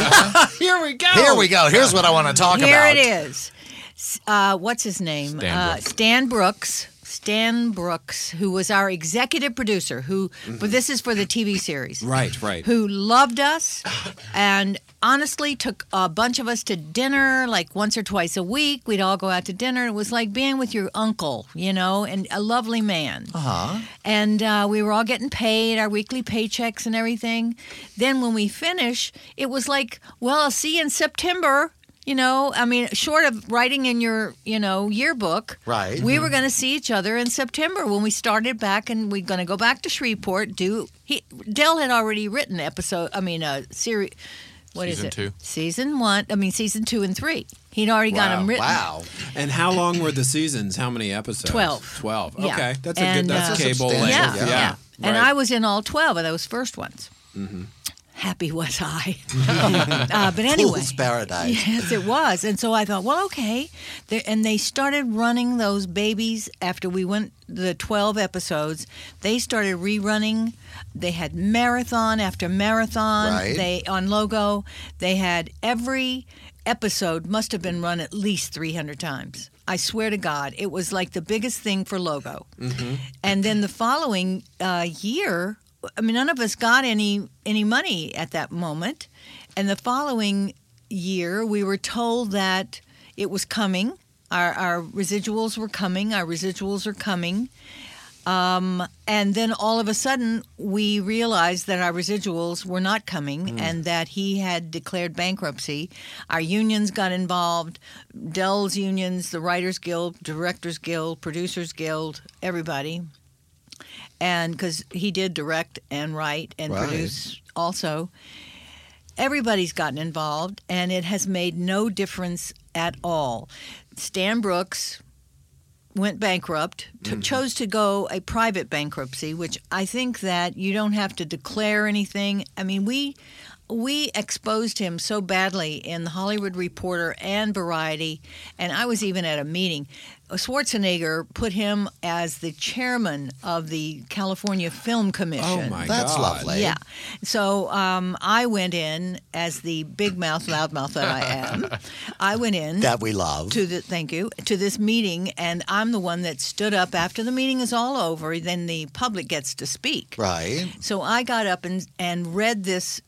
Here we go. Here we go. Here's what I want to talk Here about. Here it is. S- Uh, what's his name? Stan uh, Brooks. Stan Brooks. Stan Brooks, who was our executive producer, who, but this is for the TV series, Right, right. who loved us and honestly took a bunch of us to dinner like once or twice a week. We'd all go out to dinner. It was like being with your uncle, you know, and a lovely man. Uh-huh. And uh, we were all getting paid, our weekly paychecks and everything. Then when we finish, it was like, well, I'll see you in September. You know, I mean, short of writing in your, you know, yearbook, Right. We were going to see each other in September when we started back, and we're going to go back to Shreveport. Do he? Del had already written episode. I mean, a series. What is Season it? two. Season one. I mean, season two and three. He'd already got them written. Wow. And how long were the seasons? How many episodes? 12. Twelve. Yeah. Okay, that's a And, good. That's uh, cable Substantial, length. Yeah, yeah. yeah. And Right. I was in all 12 of those first ones. Happy was I. uh, but anyway. Fool's paradise. Yes, it was. And so I thought, well, okay. They- And they started running those babies after we went the 12 episodes. They started rerunning. They had marathon after marathon. Right. They on Logo, they had every episode must have been run at least 300 times. I swear to God, it was like the biggest thing for Logo. And then the following uh, year, I mean, none of us got any any money at that moment. And the following year, we were told that it was coming. Our, our residuals were coming. Our residuals are coming. Um, and then all of a sudden, we realized that our residuals were not coming and that he had declared bankruptcy. Our unions got involved Del's unions, the Writers Guild, Directors Guild, Producers Guild, everybody. And because he did direct and write and Right. produce also. Everybody's gotten involved, and it has made no difference at all. Stan Brooks went bankrupt, t- mm-hmm. chose to go a private bankruptcy, which I think that you don't have to declare anything. I mean, we we exposed him so badly in the Hollywood Reporter and Variety, and I was even at a meeting. Schwarzenegger put him as the chairman of the California Film Commission. Oh my That's God. lovely. Yeah. So um, I went in as the big mouth, loud mouth that I am. I went in That we love. to the thank you to this meeting, and I'm the one that stood up after the meeting is all over. Then the public gets to speak. Right. So I got up and and read this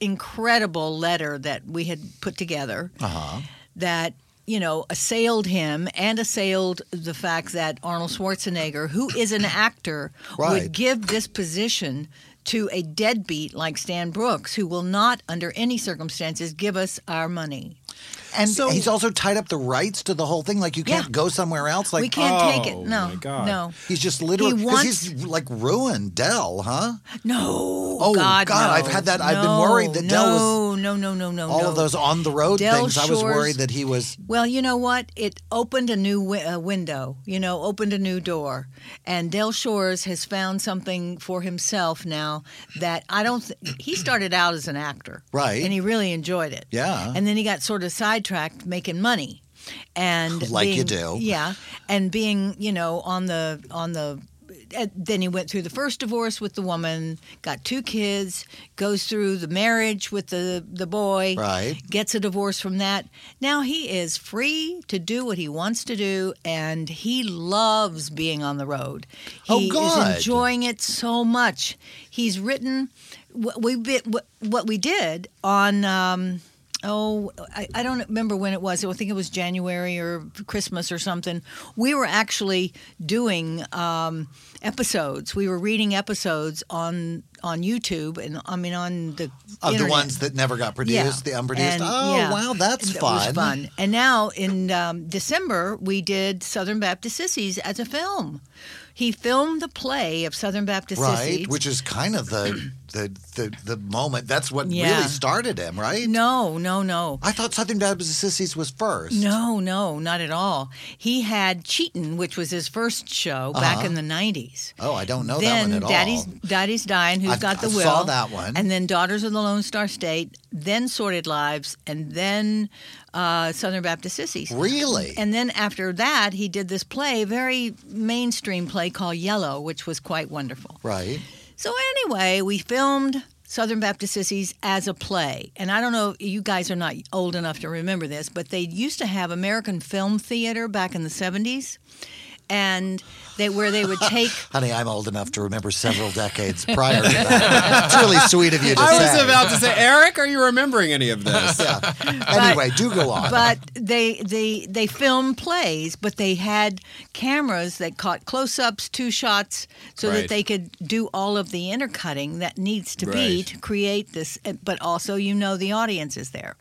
incredible letter that we had put together Uh-huh. that you know assailed him and assailed the fact that Arnold Schwarzenegger, who is an actor, Right. would give this position to a deadbeat like Stan Brooks, who will not, under any circumstances, give us our money. And So- he's also tied up the rights to the whole thing. Like you can't Yeah. go somewhere else. Like we can't take Oh, it. No, my God. no, he's just literally He because wants- he's like ruined Del, huh? no. Oh, God, God, no. I've had that- I've been worried that Del was- no, no, no, no, no, All no. of those on the road Del things. I was worried that he was. Well, you know what? It opened a new wi- uh, window, you know, opened a new door. And Del Shores has found something for himself now that I don't th- he started out as an actor. Right. And he really enjoyed it. Yeah. And then he got sort of sidetracked making money. And Like you do. Yeah. And being, you know, on the on the uh, then he went through the first divorce with the woman, got two kids, goes through the marriage with the the boy, Right. gets a divorce from that. Now he is free to do what he wants to do, and he loves being on the road. Oh, He good. is enjoying it so much. He's written what we what we did on. Um, Oh, I, I don't remember when it was. I think it was January or Christmas or something. We were actually doing um, episodes. We were reading episodes on on YouTube and I mean on the Of the ones that never got produced, the unproduced. And, oh, yeah, wow, that's that fun. was fun. And now in um, December, we did Southern Baptist Sissies as a film. He filmed the play of Southern Baptist Right, Sissies. which is kind of the the the, the moment. That's what Yeah. really started him, right? no, no, no. I thought Southern Baptist Sissies was first. No, no, not at all. He had Cheatin', which was his first show back Uh-huh. in the 90s. Oh, I don't know then that one at Daddy's all. Daddy's Dying, who's I've- got the I will. saw that one. And then Daughters of the Lone Star State, then Sordid Lives, and then uh, Southern Baptist Sissies. Really? And then after that, he did this play, very mainstream play called Yellow, which was quite wonderful. Right. So anyway, we filmed Southern Baptist Sissies as a play. And I don't know, you guys are not old enough to remember this, but they used to have American Film Theater back in the 70s. And they where they would take Honey, I'm old enough to remember several decades prior to that. it's really sweet of you to I say. was about to say, Eric, are you remembering any of this? Yeah. Anyway, do go on. but they they they filmed plays, but they had cameras that caught close-ups, two shots, so Right. that they could do all of the intercutting that needs to be to create this. But also, you know, the audience is there.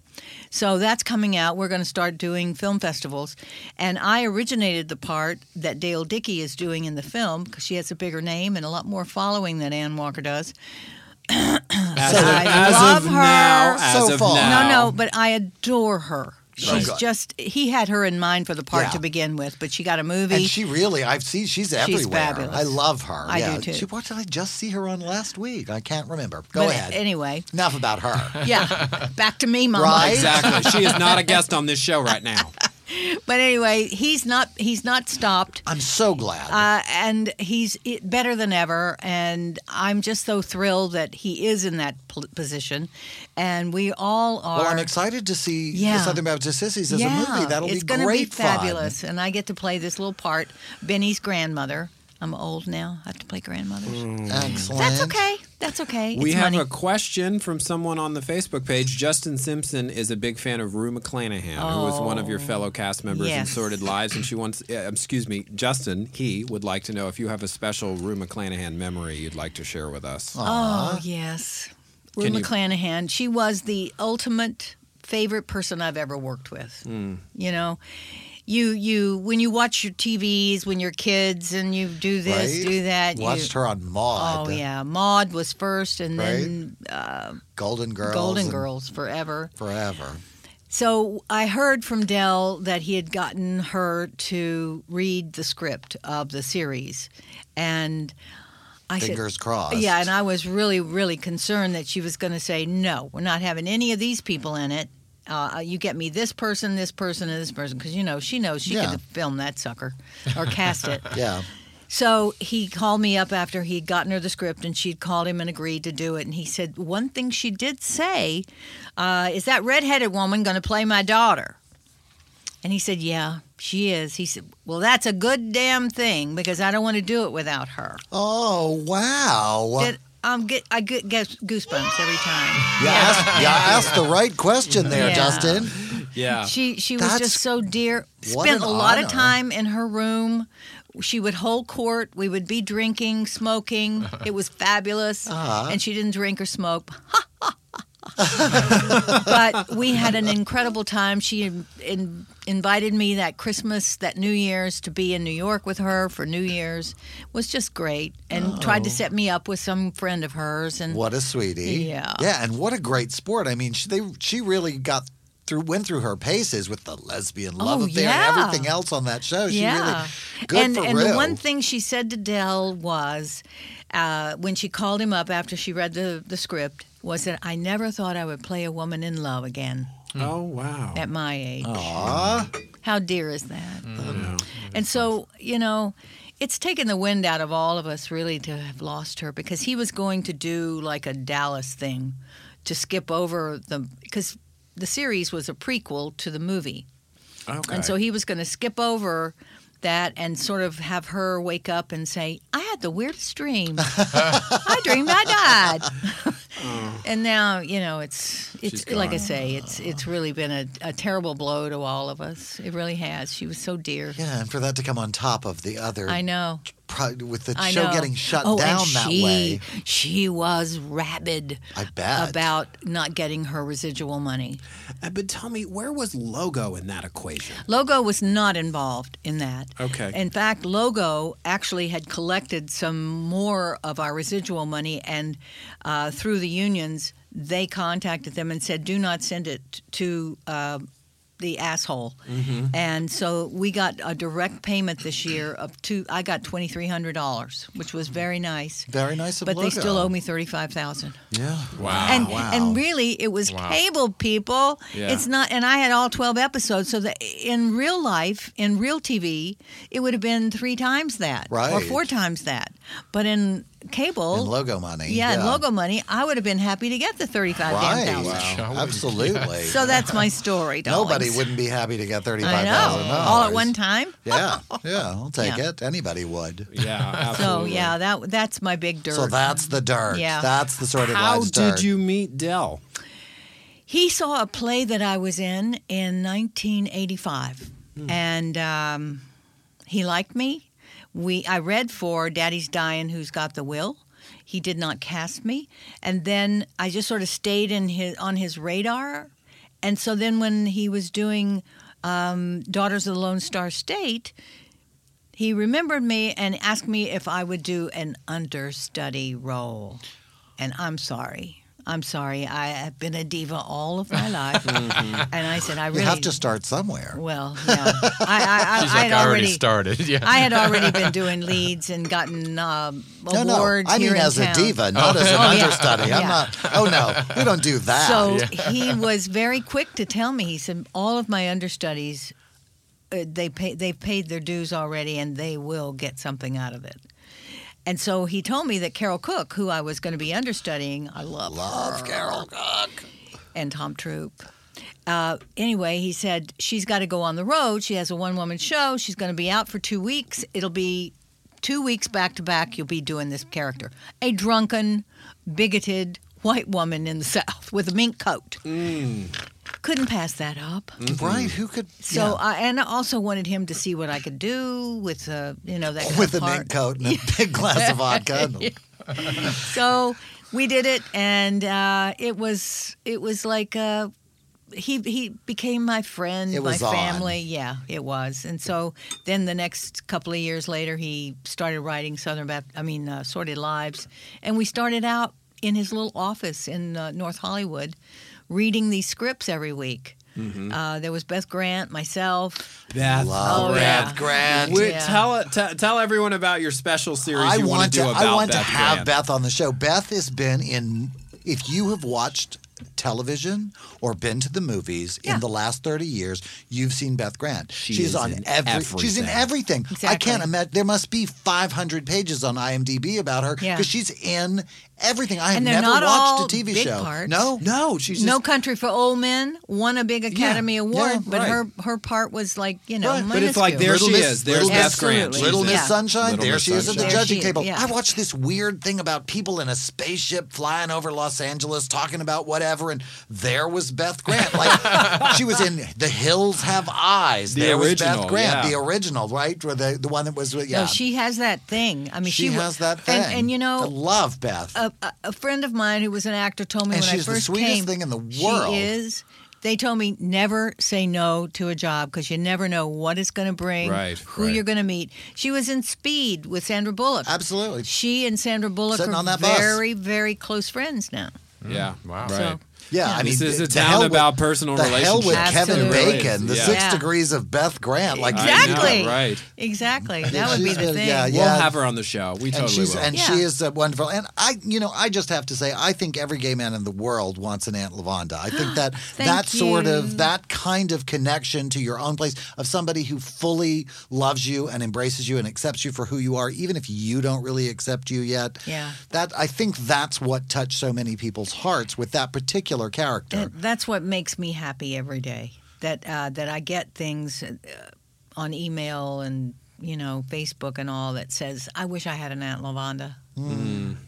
So that's coming out. We're going to start doing film festivals, and I originated the part that Dale Dickey is doing in the film because she has a bigger name and a lot more following than Ann Walker does. As, So of, I as love of her. now, as So of far. now. No, no, but I adore her. She's Right. just he had her in mind for the part Yeah. to begin with, but she got a movie. and she really, I've seen, she's everywhere. She's fabulous. I love her. I do yeah. too. She, what did I just see her on last week? I can't remember. Go but ahead. Anyway, Enough about her. yeah, back to me, Mama. Right. Exactly. She is not a guest on this show right now. But anyway, he's not he's not stopped. I'm so glad. Uh, and he's better than ever, and I'm just so thrilled that he is in that position, and we all are. well, I'm excited to see Yeah. the Southern Baptist Sissies as yeah, a movie. That'll it's be great be fabulous, and I get to play this little part, Benny's grandmother. I'm old now. I have to play grandmothers. fun. Excellent. That's okay. That's okay. We it's have money. a question from someone on the Facebook page. Justin Simpson is a big fan of Rue McClanahan, who was one of your fellow cast members in Yes. Sordid Lives, and she wants, uh, excuse me, Justin, he would like to know if you have a special Rue McClanahan memory you'd like to share with us. Oh yes, Rue Can you- McClanahan. She was the ultimate favorite person I've ever worked with. Hmm. You know, you you when you watch your TVs when you're kids and you do this, Right? do that. Watched you, her on Maude. Oh yeah, Maude was first, and then uh, Golden Girls. Golden Girls forever. Forever. So I heard from Del that he had gotten her to read the script of the series, and I Fingers said, crossed. Yeah, and I was really, really concerned that she was going to say, "No, we're not having any of these people in it. Uh, you get me this person, this person, and this person," because you know she knows she Yeah. could film that sucker or cast it. Yeah. So he called me up after he'd gotten her the script and she'd called him and agreed to do it. And he said, One thing she did say uh, is that redheaded woman going to play my daughter? And he said, Yeah, she is. He said, Well, that's a good damn thing because I don't want to do it without her. Oh, wow. Did, um, get, I get, get goosebumps every time. you, asked, you asked the right question there, Yeah. Dustin. Yeah. She she was That's- just so dear. Spent a lot of time in her room. She would hold court. We would be drinking, smoking. It was fabulous. Uh-huh. And she didn't drink or smoke. but we had an incredible time. She in, in, invited me that Christmas, that New Year's, to be in New York with her for New Year's. It was just great, and tried to set me up with some friend of hers. And What a sweetie. Yeah. Yeah, and what a great sport. I mean, she, they, she really got through, went through her paces with the lesbian love Oh, affair yeah. and everything else on that show. She yeah. really, good and for and real. the one thing she said to Del was, uh, when she called him up after she read the, the script, was that I never thought I would play a woman in love again Oh wow. at my age. Aw. How dear is that? And so, you know, it's taken the wind out of all of us really to have lost her because he was going to do like a Dallas thing to skip over the because the series was a prequel to the movie. Okay. And so he was going to skip over that and sort of have her wake up and say, I had the weirdest dream. I dreamed I died. Mm. and now, you know, it's it's like I say, it's it's really been a, a terrible blow to all of us. It really has. She was so dear. Yeah, and for that to come on top of the other, I know. Pro- with the I show know. getting shut oh, down and that she, way. She was rabid I bet. about not getting her residual money. Uh, but tell me, where was Logo in that equation? Logo was not involved in that. Okay. In fact, Logo actually had collected some more of our residual money, and uh, through the unions, they contacted them and said, "Do not send it to." Uh, the asshole, mm-hmm. and so we got a direct payment this year of two. I got twenty three hundred dollars, which was very nice. Very nice of But they still owe me thirty five thousand. Yeah. Wow. And wow. and really, it was Wow. cable people. Yeah. It's not. And I had all twelve episodes. So that in real life, in real TV, it would have been three times that, or four times that. But in cable, In logo money. yeah, in logo money, I would have been happy to get the thirty-five Right. damn thousand. Wow. Absolutely. So that's my story. Nobody wouldn't be happy to get I thirty-five know. thousand dollars All at one time. Yeah, yeah, I'll take Yeah. it. Anybody would. Yeah, So yeah, that that's my big dirt. So that's the dirt. Yeah. That's the sort of How did dirt. you meet Del? He saw a play that I was in in 1985, Hmm. and um, he liked me. We I read for Daddy's Dying, Who's Got the Will. He did not cast me, and then I just sort of stayed in his on his radar. And so then when he was doing um, Daughters of the Lone Star State, he remembered me and asked me if I would do an understudy role. And I'm sorry. I'm sorry. I have been a diva all of my life. And I said, I You really have to start somewhere. Well, yeah. I, I, I, She's I like, I already already started. Yeah. I had already been doing leads and gotten um, No, no. I mean, as town. a diva, not as an Oh, yeah. understudy. I'm not. Oh no, we don't do that. So he was very quick to tell me. He said, "All of my understudies, uh, they pay, they've paid their dues already, and they will get something out of it." And so he told me that Carole Cook, who I was going to be understudying, I love Love her, Carole Cook. and Tom Troupe. Uh, anyway, he said she's got to go on the road. She has a one-woman show. She's going to be out for two weeks. It'll be two weeks back to back. You'll be doing this character, a drunken, bigoted white woman in the South with a mink coat. Couldn't pass that up. Right? Who could? So yeah. I and I also wanted him to see what I could do with uh, you know that kind with of a part. mink coat and a big glass of vodka. so we did it, and uh, it was it was like uh, he he became my friend, It was my on. family. Yeah, it was. And so then the next couple of years later, he started writing Southern Baptist, I mean, uh, Sordid Lives, and we started out in his little office in uh, North Hollywood, reading these scripts every week. Uh, there was Beth Grant, myself. Beth. Love Oh, Beth yeah. Grant. Wi- Yeah. Tell. T- tell everyone about your special series I you want to to. do about I want Beth to have Grant. Beth on the show. Beth has been in. If you have watched television or been to the movies Yeah. in the last 30 years, you've seen Beth Grant. She she's on in every she's in everything. everything. I can't imagine there must be 500 pages on IMDb about her because Yeah. she's in everything. I have And they're never not watched all a TV big show. parts. No. No, she's just no Country for Old Men won a big Academy Yeah, Award, yeah, but right. her her part was like you know, Right. But it's like minuscule. there she Miss- is. There's Little Beth Miss- Grant. Absolutely. Little She's Miss Yeah. Sunshine, Little there Miss she is at the Sunshine. There judging she is, table. yeah. I watched this weird thing about people in a spaceship flying over Los Angeles talking about whatever and there was Beth Grant. Like she was in The Hills Have Eyes. The there was original, Beth Grant, yeah. the original, right? Or the the one that was yeah. No, she has that thing. I mean, She she, wa- has that thing. And, and you know, I love Beth. a, a, a friend of mine who was an actor told me And when she's I the first sweetest came, thing in the world. She is. They told me never say no to a job because you never know what it's going to bring, Right, who right. you're going to meet. She was in Speed with Sandra Bullock. Absolutely. She and Sandra Bullock Sitting are on that bus. very, very close friends now. Yeah. Mm. Wow. Right. So- Yeah, I mean, This is a the town hell with- about personal the hell with relationships. Kevin Absolutely. Bacon, the Yeah. six Yeah. degrees of Beth Grant. Like Exactly. right. Exactly. That would be the thing. yeah, yeah. We'll yeah. have her on the show. We and totally she's will. and Yeah. she is uh, wonderful. And I, you know, I just have to say, I think every gay man in the world wants an Aunt Lavonda. I think that Thank that sort you. of that kind of connection to your own place of somebody who fully loves you and embraces you and accepts you for who you are, even if you don't really accept you yet. Yeah. That I think that's what touched so many people's hearts with that particular character. That- that's what makes me happy every day. That uh, that I get things uh, on email and you know Facebook and all that says, "I wish I had an Aunt Lavonda.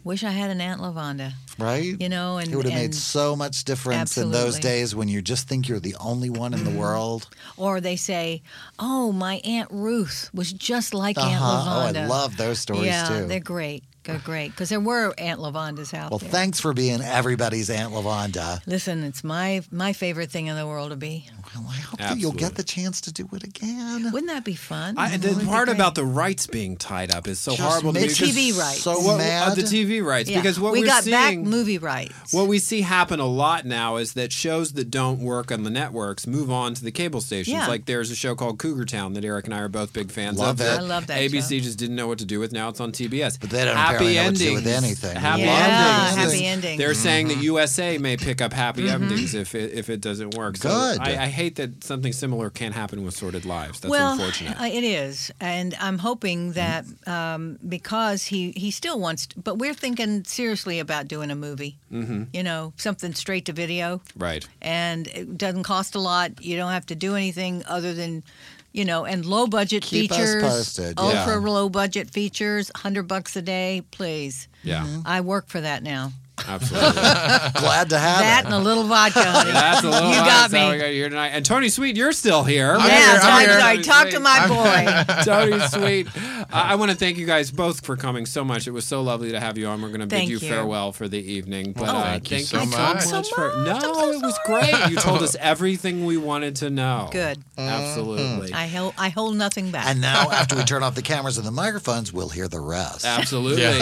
Wish I had an Aunt Lavonda." Right? You know, and it would have made so much difference in those days when you just think you're the only one in the world. Or they say, "Oh, my Aunt Ruth was just like Aunt Uh-huh. Oh, I Lavonda." love those stories yeah, too. they're great. They're great because there were Aunt Lavondas out Well, there. thanks for being everybody's Aunt Lavonda. Listen, it's my my favorite thing in the world to be. Well, I hope that you'll get the chance to do it again. Wouldn't that be fun? I, the Wouldn't be part great? about the rights being tied up is so Just horrible. to The TV rights. So What- uh, mad. the TV rights, Yeah. because what we are got back movie rights. What we see happen a lot now is that shows that don't work on the networks move on to the cable stations. Yeah. Like there's a show called Cougar Town that Eric and I are both big fans Love of. it. that I love that ABC just didn't know what to do with. Now it's on TBS. But they don't happy apparently know what to do endings. with anything. Happy yeah, endings. happy ending. They're saying that USA may pick up happy Mm-hmm. endings if it, if it doesn't work. So Good. I, I hate that something similar can't happen with Sordid Lives. That's well, unfortunate. uh, it is, and I'm hoping that um, because he he still wants, to, but we're thinking seriously about doing a movie. Mm-hmm. You know, something straight to video, right. and it doesn't cost a lot. You don't have to do anything other than. You know, and low budget Keep us features, posted, ultra yeah. low budget features, hundred bucks a day, please. Yeah. Mm-hmm. I work for that now. Absolutely. Glad to have that it. and a little vodka. honey. That's a little You got me. we got you here tonight. And Tony Sweet, you're still here. I'm yeah, here, so I'm I'm here. sorry. Talk to my boy. Tony Sweet. I, I want to thank you guys both for coming so much. It was so lovely to have you on. We're going to bid Thank you, you. farewell for the evening. But Well, uh, thank you so you much. so much So for much. I'm no, so it was great. You told us everything we wanted to know. Good. Absolutely. I hold I hold nothing back. And now, after we turn off the cameras and the microphones, we'll hear the rest. Absolutely.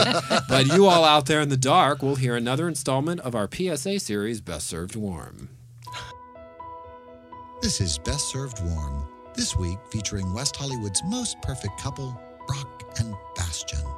but you all out there in the dark will hear another installment of our PSA series, Best Served Warm. This is Best Served Warm. This week featuring West Hollywood's most perfect couple, Brock and Bastion.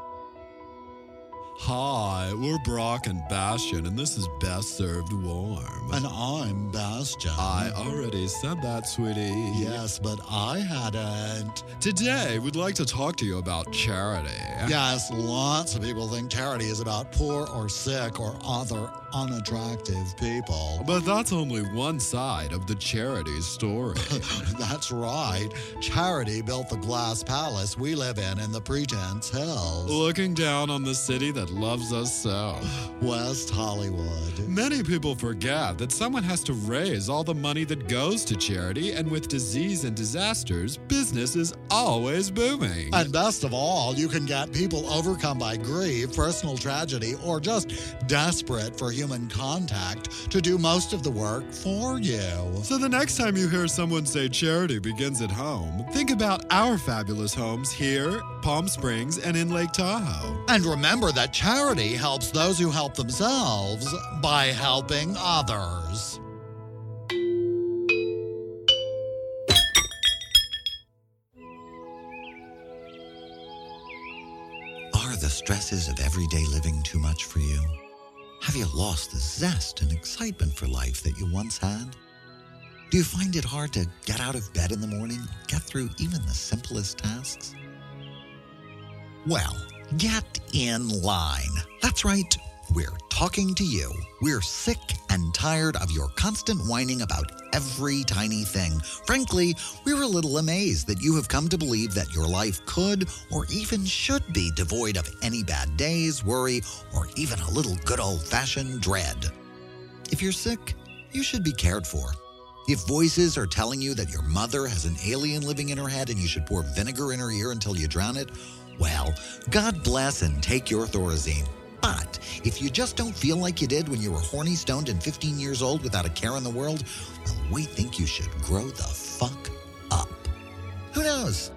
Hi, we're Brock and Bastion, and this is Best Served Warm. And I'm Bastion. I already said that, sweetie. Yes, but I hadn't. Today, we'd like to talk to you about charity. Yes, lots of people think charity is about poor or sick or other unattractive people. But that's only one side of the charity story. That's right. Charity built the glass palace we live in in the Pretense Hills. Looking down on the city that loves us so. West Hollywood. Many people forget that someone has to raise all the money that goes to charity, and with disease and disasters, business is always booming. And best of all, you can get people overcome by grief, personal tragedy, or just desperate for human contact to do most of the work for you. So the next time you hear someone say charity begins at home, think about our fabulous homes here, Palm Springs, and in Lake Tahoe. And remember that charity helps those who help themselves by helping others. Are the stresses of everyday living too much for you? Have you lost the zest and excitement for life that you once had? Do you find it hard to get out of bed in the morning, get through even the simplest tasks? Well, get in line. That's right. We're talking to you. We're sick and tired of your constant whining about every tiny thing. Frankly, we're a little amazed that you have come to believe that your life could or even should be devoid of any bad days, worry, or even a little good old fashioned dread. If you're sick, you should be cared for. If voices are telling you that your mother has an alien living in her head and you should pour vinegar in her ear until you drown it, well, God bless and take your Thorazine. But if you just don't feel like you did when you were horny, stoned, and 15 years old without a care in the world, well, we think you should grow the fuck up. Who knows?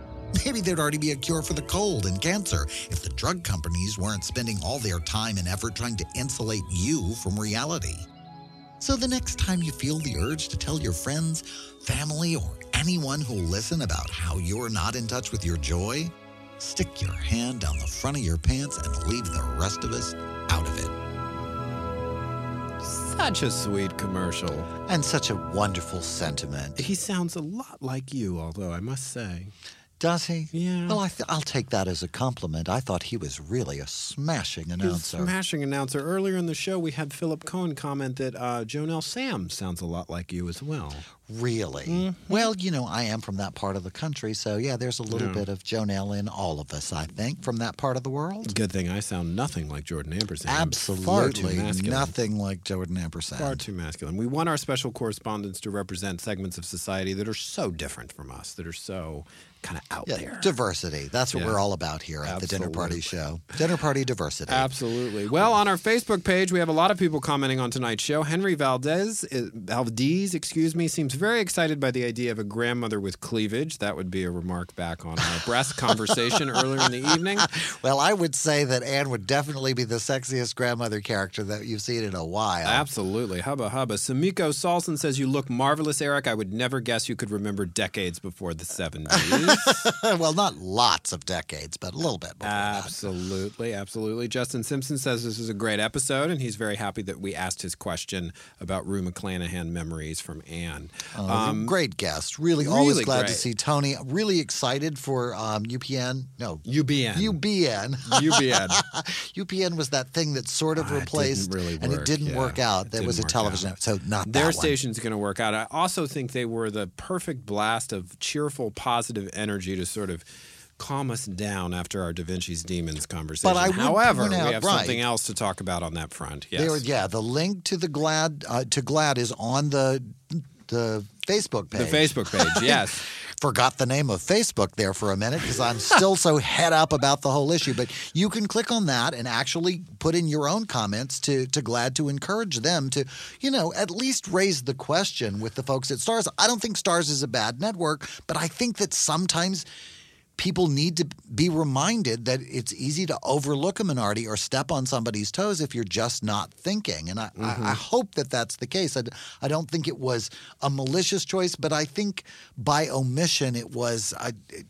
Maybe there'd already be a cure for the cold and cancer if the drug companies weren't spending all their time and effort trying to insulate you from reality. So the next time you feel the urge to tell your friends, family, or anyone who'll listen about how you're not in touch with your joy, stick your hand down the front of your pants and leave the rest of us out of it. Such a sweet commercial. And such a wonderful sentiment. He sounds a lot like you, although I must say. Does he? Yeah. Well, I th- I'll take that as a compliment. I thought he was really a smashing He's a announcer. smashing announcer. Earlier in the show, we had Philip Cohen comment that uh, JoNell Samms sounds a lot like you as well. Really? Mm-hmm. Well, you know, I am from that part of the country, so yeah, there's a little Yeah. bit of JoNell in all of us, I think, from that part of the world. Good thing I sound nothing like Jordan Ampersand. Absolutely nothing like Jordan Ampersand. Far too masculine. We want our special correspondents to represent segments of society that are so different from us, that are so kind of out Yeah, there. diversity. That's what Yeah. we're all about here at the Dinner Party Show. Dinner Party diversity. Absolutely. Well, on our Facebook page, we have a lot of people commenting on tonight's show. Henry Valdez, uh, Valdez, excuse me, seems very excited by the idea of a grandmother with cleavage. That would be a remark back on our breast conversation earlier in the evening. Well, I would say that Ann would definitely be the sexiest grandmother character that you've seen in a while. Absolutely. Hubba hubba. Samiko Salson says, You look marvelous, Eric. I would never guess you could remember decades before the 70s. well, not lots of decades, but a little bit. Before Absolutely, absolutely. Justin Simpson says this is a great episode, and he's very happy that we asked his question about Rue McClanahan memories from Ann. Uh, great guest. Really, always really glad to see Tony. Really excited for um, UPN. No, UBN. UBN. UBN. UPN was that thing that sort of it replaced, really and it didn't yeah. work out. It There was a television out. episode, not Their station's going to work out. I also think they were the perfect blast of cheerful, positive energy to sort of calm us down after our Da Vinci's Demons conversation. I would However, point out- we have right. something else to talk about on that front. Yes. Yeah, the link to the GLAAD uh, to GLAAD is on the the Facebook page. the. Facebook page, yes. Forgot the name of Facebook there for a minute because I'm still so head up about the whole issue. But you can click on that and actually put in your own comments to to GLAAD to encourage them to, you know, at least raise the question with the folks at Starz. I don't think Starz is a bad network, but I think that sometimes people need to be reminded that it's easy to overlook a minority or step on somebody's toes if you're just not thinking. And I, I, mm-hmm. I hope that that's the case. I, I, don't think it was a malicious choice, but I think by omission it was. It,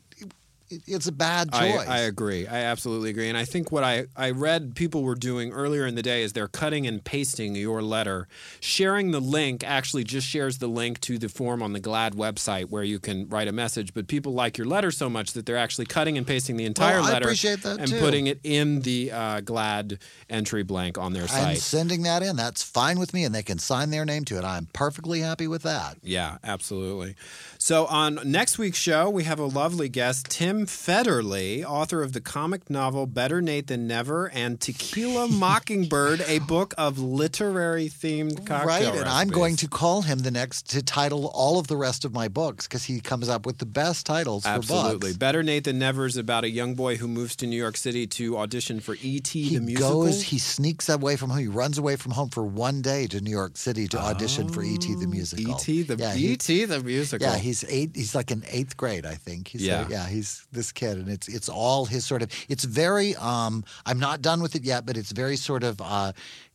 it's a bad choice. I agree. I absolutely agree. And I think what I, I read people were doing earlier in the day is they're cutting and pasting your letter. Sharing the link actually just shares the link to the form on the GLAAD website where you can write a message. But people like your letter so much that they're actually cutting and pasting the entire Well, I letter appreciate that and too. putting it in the uh, GLAAD entry blank on their site. and sending that in, that's fine with me, and they can sign their name to it. I'm perfectly happy with that. Yeah, absolutely. So on next week's show, we have a lovely guest, Tim Federle, author of the comic novel Better Nate Than Ever and Tequila Mockingbird, a book of literary themed cocktail Right, and I'm going to call him the next to title all of the rest of my books because he comes up with the best titles for Absolutely. Better Nate Than Ever is about a young boy who moves to New York City to audition for E.T. He the musical. goes, he sneaks away from home. He runs away from home for one day to New York City to audition for E.T. the oh, musical. E.T. the Yeah, E.T. the musical. Yeah, he's eight. He's like in eighth grade, I think. He's Yeah. yeah, yeah. He's this kid, and it's it's all his sort of. It's very. Um, I'm not done with it yet, but it's very sort of uh,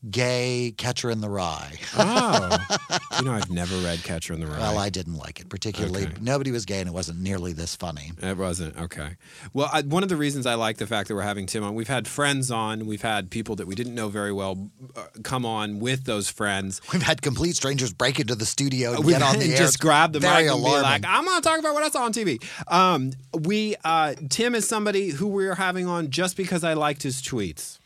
gay Catcher in the Rye. Oh, you know, I've never read Catcher in the Rye. Well, I didn't like it particularly. Okay. Nobody was gay, and it wasn't nearly this funny. It wasn't okay. Well, I, one of the reasons I like the fact that we're having Tim on, we've had friends on, we've had people that we didn't know very well uh, come on with those friends. We've had complete strangers break into the studio and We get on the air. just grab the very mic and alarming. be like, "I'm going to talk about what I saw on TV." Um, we uh, Tim is somebody who we're having on just because I liked his tweets.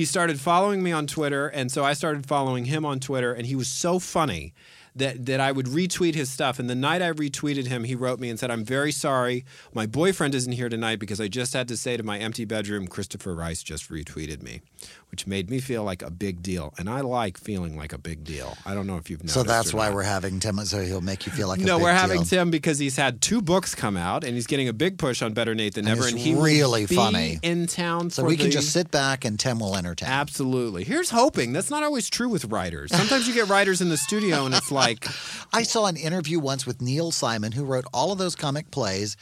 He started following me on Twitter, and so I started following him on Twitter, and he was so funny that that I would retweet his stuff. And the night I retweeted him, he wrote me and said, "I'm very sorry. My boyfriend isn't here tonight because I just had to say to my empty bedroom, Christopher Rice just retweeted me." Which made me feel like a big deal, and I like feeling like a big deal. I don't know if you've noticed. So that's why we're having Tim. So he'll make you feel like a no, we're having deal. Tim because he's had two books come out, and he's getting a big push on Better Nate Than And Never, he's and he really funny. in town. So we can the- just sit back and Tim will entertain. Absolutely. Here's hoping. That's not always true with writers. Sometimes you get writers in the studio, and it's like, I saw an interview once with Neil Simon, who wrote all of those comic plays.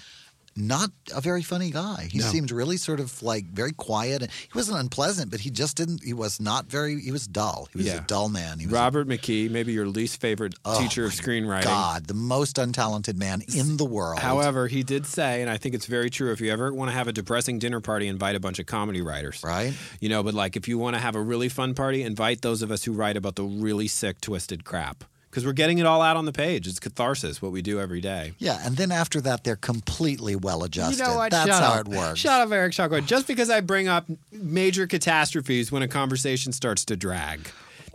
Not a very funny guy. He No. seemed really sort of like very quiet. He wasn't unpleasant, but he just didn't. He was not very. He was dull. He was Yeah. a dull man. He was Robert McKee, maybe your least favorite Oh, teacher of screenwriting. God, the most untalented man in the world. However, he did say, and I think it's very true, if you ever want to have a depressing dinner party, invite a bunch of comedy writers. Right. You know, but like if you want to have a really fun party, invite those of us who write about the really sick, twisted crap. Because we're getting it all out on the page. It's catharsis, what we do every day. Yeah, and then after that, they're completely well adjusted. You know what? That's Shut how up. it works. Shut up, Eric Shaw Quinn. Just because I bring up major catastrophes when a conversation starts to drag.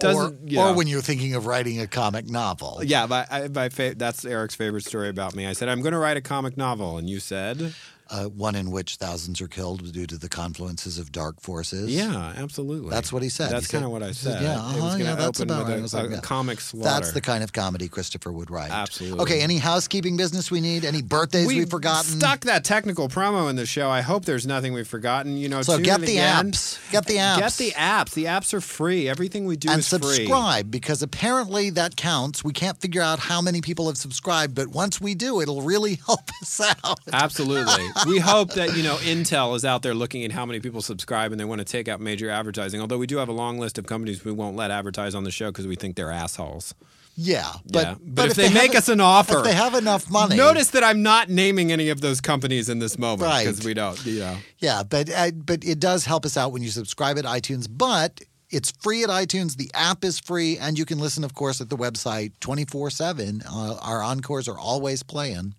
Or, Doesn't, you or when you're thinking of writing a comic novel. Yeah, my, I, my fa- that's Eric's favorite story about me. I said, I'm going to write a comic novel. And you said? Uh, one in which thousands are killed due to the confluences of dark forces. Yeah, absolutely. That's what he said. That's kind of what I said. Yeah, uh-huh, yeah, that's about right. a, like, a yeah. comic slaughter. That's the kind of comedy Christopher would write. Absolutely. Okay, any housekeeping business we need? Any birthdays we we've forgotten? Stuck that technical promo in the show. I hope there's nothing we've forgotten. You know, So get the again. apps. Get the apps. Get the apps. The apps are free. Everything we do and is free. subscribe because apparently that counts. We can't figure out how many people have subscribed, but once we do, it'll really help us out. Absolutely. We hope that, you know, Intel is out there looking at how many people subscribe and they want to take out major advertising. Although we do have a long list of companies we won't let advertise on the show because we think they're assholes. Yeah, but yeah. But, if, they, make have- us an offer, if they have enough money, Notice that I'm not naming any of those companies in this moment Right. because we don't, you know. Yeah, but uh, but it does help us out when you subscribe at iTunes. But it's free at iTunes. The app is free, and you can listen, of course, at the website twenty four seven. Our encores are always playing.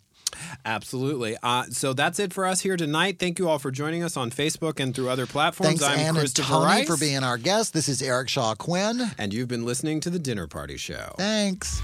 Absolutely. Uh, so that's it for us here tonight. Thank you all for joining us on Facebook and through other platforms. Thanks, I'm Ann and Christopher Tony, Rice, for being our guest. This is Eric Shaw Quinn. and you've been listening to the Dinner Party Show. Thanks.